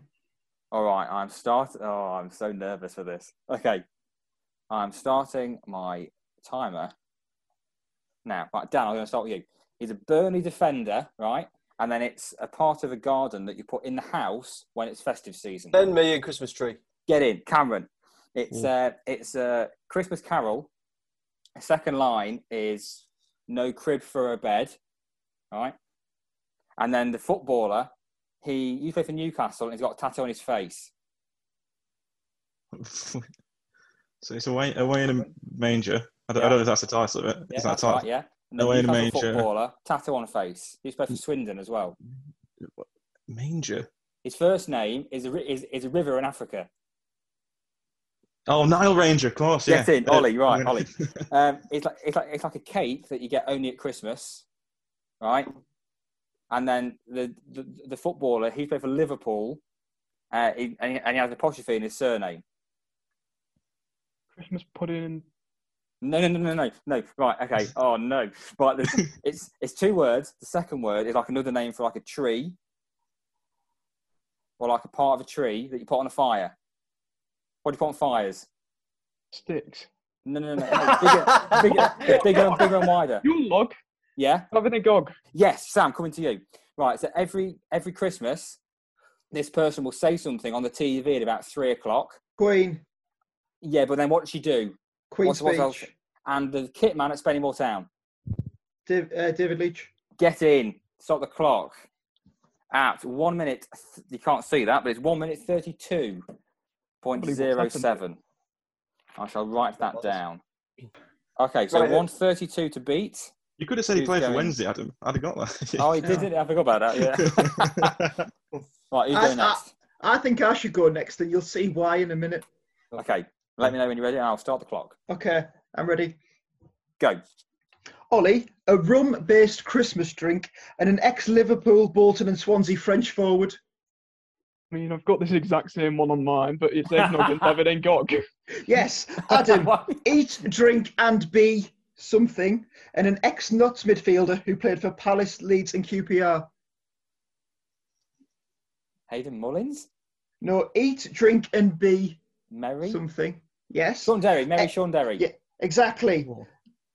All right. I'm start. Oh, I'm so nervous for this. Okay, I'm starting my timer now. Right, Dan, I'm going to start with you. He's a Burnley defender, right? And then it's a part of a garden that you put in the house when it's festive season. Ben Mee, and Christmas tree. Get in, Cameron. It's uh, it's a Christmas Carol. Second line is no crib for a bed, right? And then the footballer, he you play for Newcastle and he's got a tattoo on his face. so it's away, away in a manger. I don't, I don't know if that's the title of it. Yeah, Is that a title? right, yeah. And the Away in a manger. footballer, tattoo on face. He's played for Swindon as well. Manger. His first name is a, is, is a river in Africa. Oh, Nile Ranger, of course. Yeah. Get in, Uh, Ollie, right, Ollie. Um, it's like it's like it's like a cake that you get only at Christmas, right? And then the the, the footballer he played for Liverpool, uh, he, and, he, and he has an apostrophe in his surname. Christmas pudding. No, no, no, no, no, no. Right, okay. Oh no. Right, there's- it's it's two words. The second word is like another name for like a tree, or like a part of a tree that you put on a fire. What do you put on fires? Sticks. No, no, no, no. no. Bigger, bigger, bigger, and bigger and wider. You log. Yeah. David N'Gog. Yes, Sam, coming to you. Right, so every every Christmas, this person will say something on the TV at about three o'clock. Queen. Yeah, but then what does she do? Queen What's- what's. And the kit man at Spennymoor Town, Dav- uh, David Leach. get in, stop the clock. At one minute, you can't see that, but it's one minute thirty-two point zero seven. I shall write that down. Okay, so Right, uh, one thirty-two to beat. You could have said he Who's played for? Wednesday, Adam. I'd have got that. Oh, he did, didn't he? I forgot about that. Yeah. right, who's I- going I- I think I should go next, and you'll see why in a minute. Okay, let me know when you're ready, and I'll start the clock. Okay, I'm ready. Go. Ollie, a rum-based Christmas drink, and an ex-Liverpool, Bolton, and Swansea French forward. I mean, I've got this exact same one on mine, but it's eggnog and David N'Gog. Yes, Adam. Eat, drink, and be something, and an ex-Notts midfielder who played for Palace, Leeds, and QPR. Hayden Mullins? No, eat, drink, and be Merry? something. Yes, Sean Derry, Mary Eh, Sean Derry. yeah. exactly.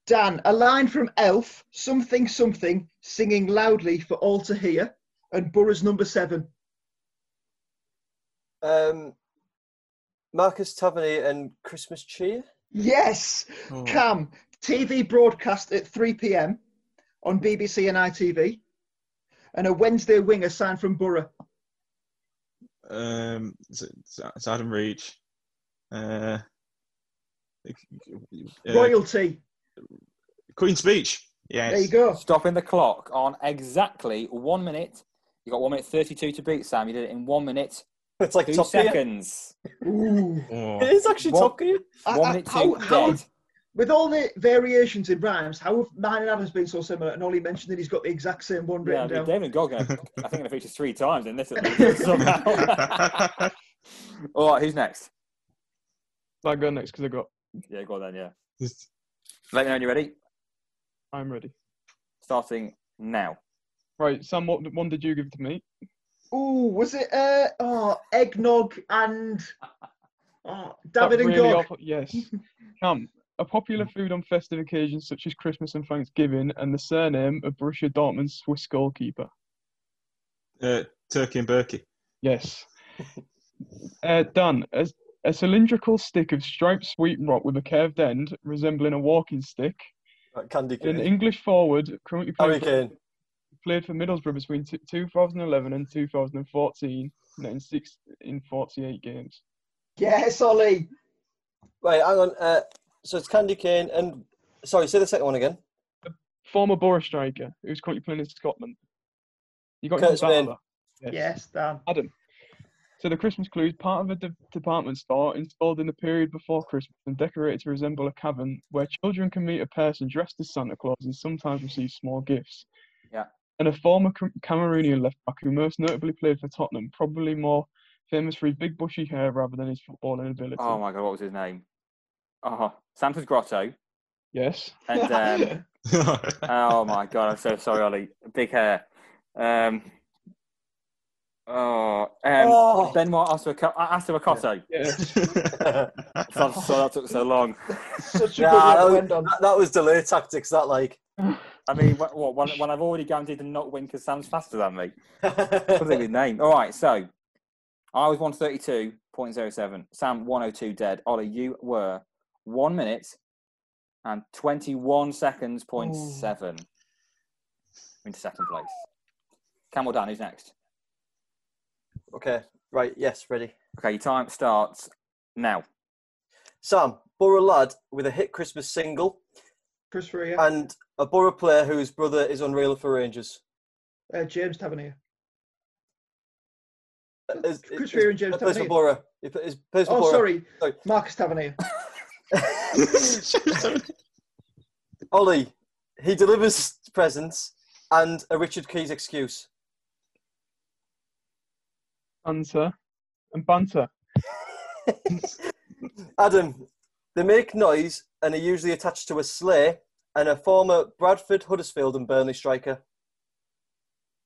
Dan, a line from Elf, something, something, singing loudly for all to hear, and Borough's number seven. Um, Marcus Tavernier and Christmas Cheer. Yes! Oh. Cam, TV broadcast at 3 pm on BBC and ITV, and a Wednesday winger signed from Borough. Um, it's, it's- it's Adam Reach. Uh, uh, Royalty. Queen's Speech. Yeah. There you go. Stopping the clock on exactly one minute. You got one minute thirty-two to beat Sam. You did it in one minute It's like two Top seconds. Ooh. Oh. It is actually What? Top Gear. One I- minute how- two how- dead. with all the variations in rhymes, how have mine and Adam's been so similar? And Ollie mentioned that he's got the exact same one Yeah, I written mean, down. David N'Gog, I think, going to feature three times in this at least, somehow. All right, who's next? I go next because I got. Yeah, go on then. Yeah, Just- let me know when you're ready. I'm ready. Starting now. Right, Sam, what one did you give to me? Ooh, was it uh oh eggnog and oh, David That and really Gog? awful- Yes. Cam, a popular food on festive occasions such as Christmas and Thanksgiving, and the surname of Borussia Dortmund's Swiss goalkeeper. uh, Turkey and Bürki. Yes. uh, Dan, a, a cylindrical stick of striped sweet rock with a curved end, resembling a walking stick. Right, Candy cane. An English forward currently Harry playing for, Kane. played for Middlesbrough between t- 2011 and 2014, netting six in 48 games. Yes, Ollie. Right, hang on. Uh, so it's Candy Cane and sorry, say the second one again. Former Borough striker who's currently playing in Scotland. You got Curtis him Main. Bala. Yes, Dan. Adam. So the Christmas clue is part of a de- department store installed in the period before Christmas and decorated to resemble a cavern where children can meet a person dressed as Santa Claus and sometimes receive small gifts. Yeah. And a former Cam- Cameroonian left back who most notably played for Tottenham, probably more famous for his big bushy hair rather than his footballing ability. Oh my god, what was his name? Oh, Santa's Grotto. Yes. And um, oh my god, I'm so sorry, Ollie. Big hair. Um, oh, um, Oh. Benoit Assou-Ekotto. Yes. So, so that took so long. Such a Nah, good that, one was, to end on. that, that was delay tactics. That like. I mean, what, what, when, when I've already guaranteed to not win because Sam's faster than me. Something with name. All right, so I was 132.07. Sam 102 dead. Ollie, you were one minute and 21 seconds point seven into second place. Camel Dan, who's next? Okay. Right. Yes. Ready. Okay, your time starts now. Sam, Borough lad with a hit Christmas single, Chris Rea, and a Borough player whose brother is unreal for Rangers. uh, James Tavernier. Is- Chris is- Rea and James plays for Tavernier. Borough. He pla- plays for Oh, Borough. sorry, Sorry. Marcus Tavernier. Ollie, he delivers presents and a Richard Keys excuse. Banter. And banter. Adam, they make noise and are usually attached to a sleigh and a former Bradford, Huddersfield, and Burnley striker.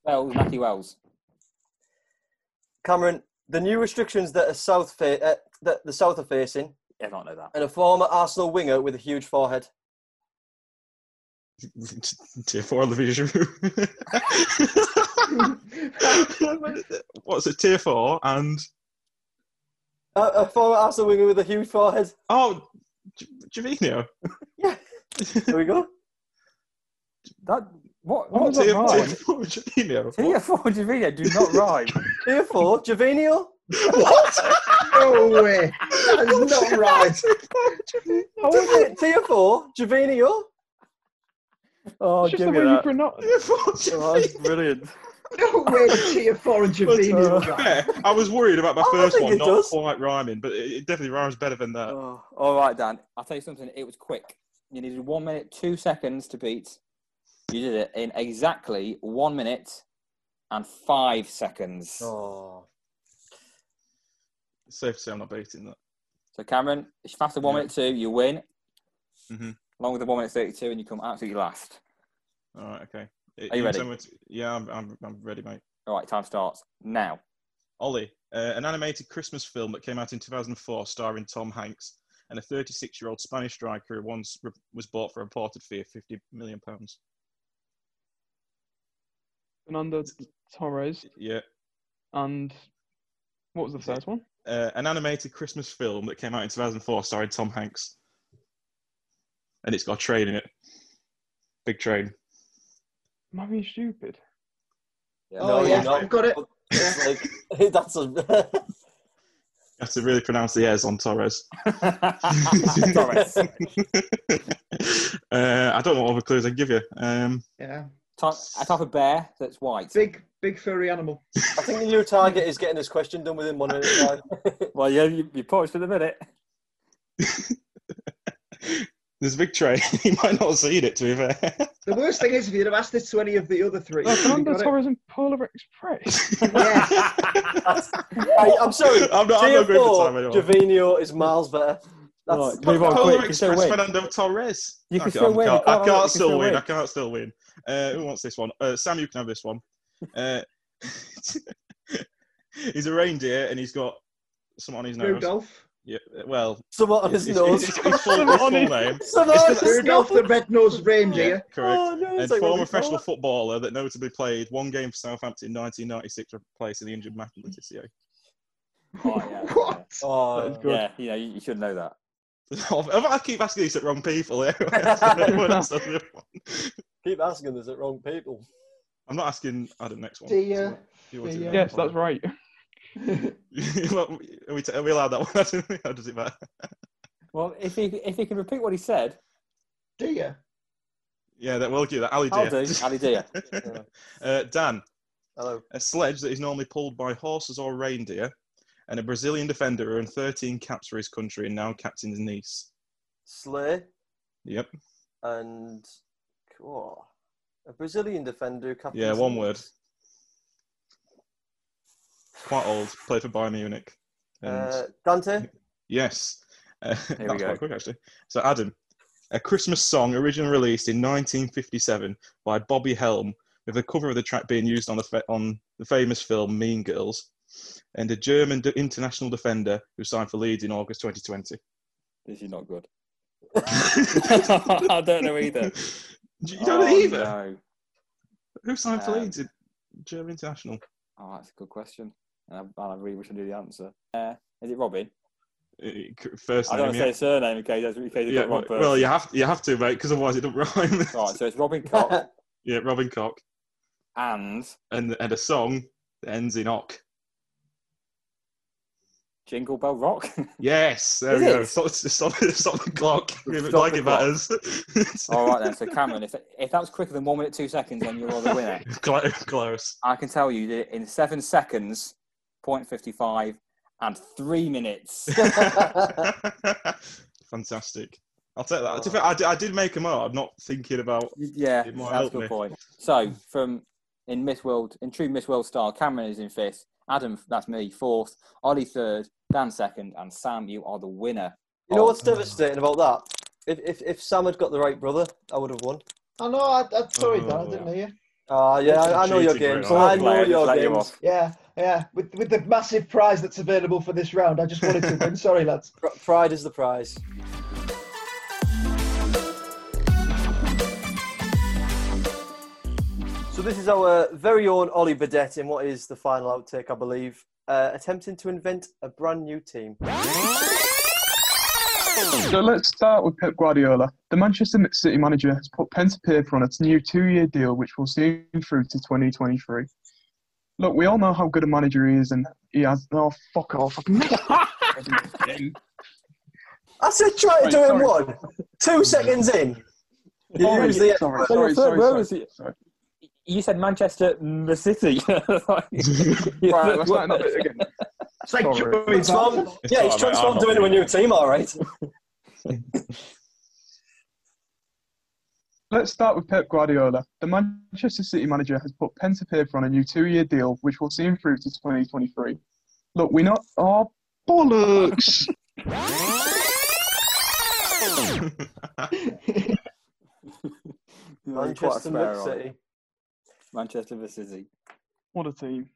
Wells, Matthew Wells. Cameron, the new restrictions that are south fa- uh, that the south are facing, Yeah, I don't know that. and a former Arsenal winger with a huge forehead. Tier four Olivier Giroud. What's it? Tier four and A, a former Arsenal winger with a huge forehead. oh, J- Jovino. Yeah. There we go. That what? What What? was that Tier, rhyme? tier four Jovino. Tier four Javino do not rhyme. Tier four, Javinio. What? No way. That is not right. Oh, was it? Tier four, Javinio. Oh, It's just give the me way you that. pronounce Tier four Oh, that's brilliant. No way. Tier four and Javino. To be I was worried about my I first one not does. quite rhyming, but it, it definitely rhymes better than that. Oh, all right, Dan. I'll tell you something. It was quick. You needed one minute, two seconds to beat. You did it in exactly one minute and five seconds. Oh. It's safe to say I'm not beating that. So, Cameron, if you faster one Yeah. minute two, you win. Mm-hmm. Along with the one minute thirty-two, and you come absolutely last. All right, okay. Are you ready? to- yeah, I'm, I'm, I'm ready, mate. All right, time starts now. Ollie, uh, an animated Christmas film that came out in 2004 starring Tom Hanks and a 36-year-old Spanish striker who once re- was bought for a reported fee of 50 million pounds. Fernando Torres Yeah, and what was the first one? uh, an animated Christmas film that came out in 2004 starring Tom Hanks, and it's got a train in it. Big train. Am I being stupid? Yeah. No, oh you're yeah, not. I've got it. It's like, that's a. You have to really pronounce the S's on Torres. Torres. uh, I don't know what other clues I can give you. Um, Yeah, Type, a type of bear that's white. big big furry animal. I think the new target is getting this question done within one minute. Well, yeah, you, you paused for the minute. There's a big train. you might not have seen it, to be fair. The worst thing is if you'd have asked this to any of the other three. No, Fernando. Torres and Polar Express. Right, I'm sorry. I'm not, I'm not going for time TF4, anymore. Javinho is miles better. That's, Right, move on Polar quick. You still Express win. Fernando Torres. You can Okay, still I'm- win, I you can't, can't I have it, you can't still still win. win. I can't still win. Uh, who wants this one? Uh, Sam, you can have this one. Uh, he's a reindeer and he's got something on his nose. Rudolph. Yeah, well, Somewhat on his his, nose. his, his, his full, his full name. Somewhat It's on the- his Rudolph nose. the red-nosed reindeer. Yeah, correct. Oh, no, and like, former professional that? footballer that notably played one game for Southampton in 1996, replacing the injured Matt Le Tissier. Oh, yeah, What? Oh, That is. Yeah, you know, you, you should know that. I keep asking these at wrong people. Everyone else does the other one. keep asking this at wrong people. I'm not asking Adam next one. The, uh, You want do uh, that yes, that's right. Well, are, we t- are we allowed that one? How does it matter? Well, if he if he can repeat what he said, do you? Yeah, that will give that. Ali I'll dear. do. Ali dear. uh, Dan, Hello. a sledge that is normally pulled by horses or reindeer, and a Brazilian defender who earned 13 caps for his country and now captains Nice. Slay Yep. and oh, a Brazilian defender. captains Yeah, one the- word. Quite old. Played for Bayern Munich. And Uh, Dante. yes, uh, we that was go. quite quick actually. So Adam, a Christmas song originally released in 1957 by Bobby Helm, with a cover of the track being used on the fa- on the famous film Mean Girls, and a German de- international defender who signed for Leeds in August 2020. This is not good. I don't know either. You don't Oh, either. No. Who signed for Um, Leeds? German international. Oh, that's a good question. And I, I really wish I knew the answer. Uh, is it Robin? First I don't want to say yeah. his surname in case, in case Yeah, well, well, you have you have to, mate, because otherwise it don't rhyme. Right, so it's Robin Koch yeah, Robin Koch, and and and a song that ends in "ock." Jingle Bell Rock. Yes, there Is we go. it? Stop, stop, stop the clock. Stop like it clock. matters. All right then. So Cameron, if if that was quicker than one minute two seconds, then you're the winner. Close. I can tell you that in seven seconds, point fifty-five, and three minutes. Fantastic. I'll take that. To be fair, I, did, I did make them up. I'm not thinking about. yeah, It that's a good me. point. So from in Miss World, in true Miss World style, Cameron is in fifth. Adam, that's me, fourth. Ollie third. Dan second, and Sam, you are the winner. You know of- what's devastating about that? If, if if Sam had got the right brother, I would have won. I know. I, I sorry, Dan. I Oh. didn't hear you. Ah, yeah, I, I know your Cheating, games. I know your let you games. Yeah, yeah. With with the massive prize that's available for this round, I just wanted to win. Sorry, lads. Pride is the prize. So this is our very own Ollie Badette in what is the final outtake, I believe, uh, attempting to invent a brand new team. So let's start with Pep Guardiola. The Manchester City manager has put pen to paper on its new two-year deal, which will see him through to 2023. Look, we all know how good a manager he is, and he has. Oh, fuck off! I said try to Right, do it one. Two seconds in. You Sorry, use the sorry, So sorry, sorry, sorry, was- sorry. You said Manchester the City. Right, let's start that bit again. It's like Sorry. Joey Transform, Barton. It's yeah, all he's right, mate, I'm transformed not a doing new it. team, all right. Let's start with Pep Guardiola. The Manchester City manager has put pen to paper on a new two-year deal, which will see him through to 2023. Look, we're not. Oh, bollocks! You're quite a Manchester spare Look on it. City. Manchester the City. what a team!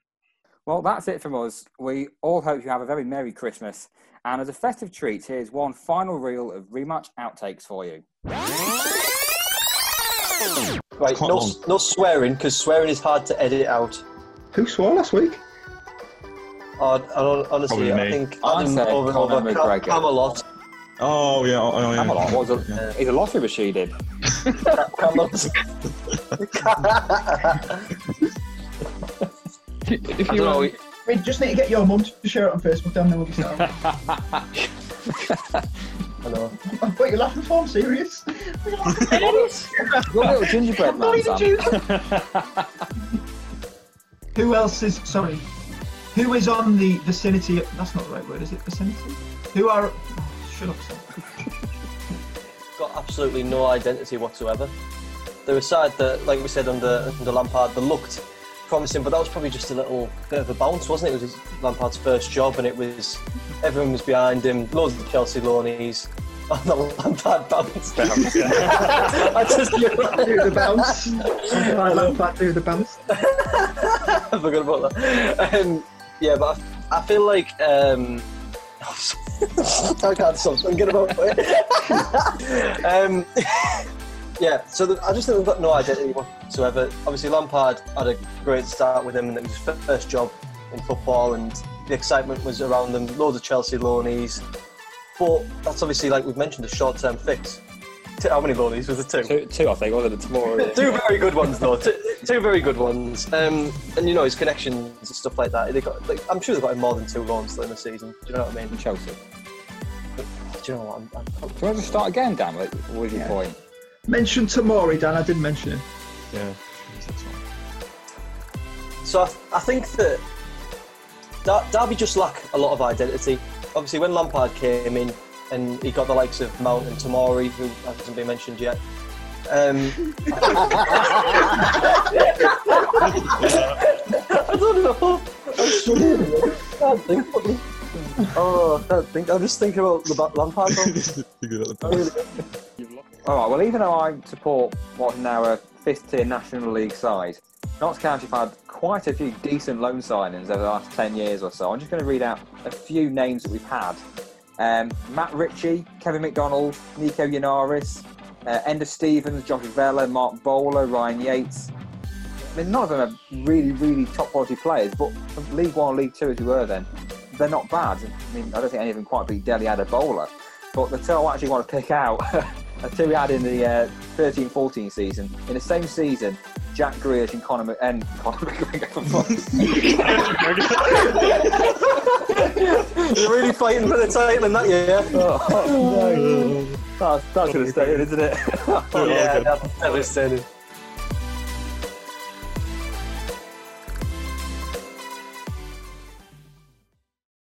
Well, that's it from us. We all hope you have a very Merry Christmas. And as a festive treat, here's one final reel of rematch outtakes for you. Right, no, long. no swearing because swearing is hard to edit out. Who swore last week? Uh, I, honestly, I think I Adam said over Conor over Cam- McGregor. Camelot. Oh yeah, oh, yeah. Camelot was a, Yeah. he's a lottery machine, did. Camelot. If you don't know. We just need to get your mum to share it on Facebook, Dan, then we'll be starting. I know. what you're laughing for? I'm serious. Your little gingerbread man, Sam. Who else is sorry? Who is on the vicinity? That's not the right word, is it? Vicinity? Who are? Oh, shut up, Sam. got absolutely no identity whatsoever. They were a side that, like we said under under Lampard, they looked promising, but that was probably just a little bit of a bounce, wasn't it? It was Lampard's first job, and it was everyone was behind him. Loads of Chelsea loanies on the Lampard bounce. I just Do the bounce. I love that. Do the bounce. I forgot about that. Um, yeah, but I, I feel like um, I can't stop thinking about it. um, yeah, so the, I just think they've got no identity whatsoever. Obviously, Lampard had a great start with him, and it was his first job in football, and the excitement was around them. Loads of Chelsea loanies, but that's obviously, like we've mentioned, a short-term fix. How many loanies was it? Two. Two, two, I think, wasn't it? Tomorrow. Two very good ones, though. Two, two very good ones. Um, and you know his connections and stuff like that. They got, like, I'm sure they've got him more than two loans though in the season. Do you know what I mean? in Chelsea. Do you know what? I'm, I'm, Do you want to start again, Dan? Like, What was your Yeah. point? Mention Tomori, Dan. I didn't mention him. Yeah. so I, I think that Dar- Derby just lack a lot of identity. Obviously, when Lampard came in and he got the likes of Mount and Tomori, who hasn't been mentioned yet. Um, I don't know. I'm struggling. I can't think. Oh, I can't think. I'm just thinking about the Ba- Lampard. though. I really- All right. Well, even though I support what's now a fifth-tier National League side, Notts County have had quite a few decent loan signings over the last ten years or so. I'm just going to read out a few names that we've had: um, Matt Ritchie, Kevin McDonald, Nico Yennaris, uh, Enda Stevens, Josh Vela, Mark Bowler, Ryan Yates. I mean, none of them are really, really top quality players, but from League One, League Two, as we were then, they're not bad. I mean, I don't think any of them quite beat Deli Adder Bowler. But the two I actually want to pick out two we had in the uh, 13 14 season. In the same season, Jack Grealish and Conor and Conor McGregor. for fuck's sake. You're really fighting for the title in that year. oh, no. That's, that's to stay in, isn't it? yeah, that's devastating.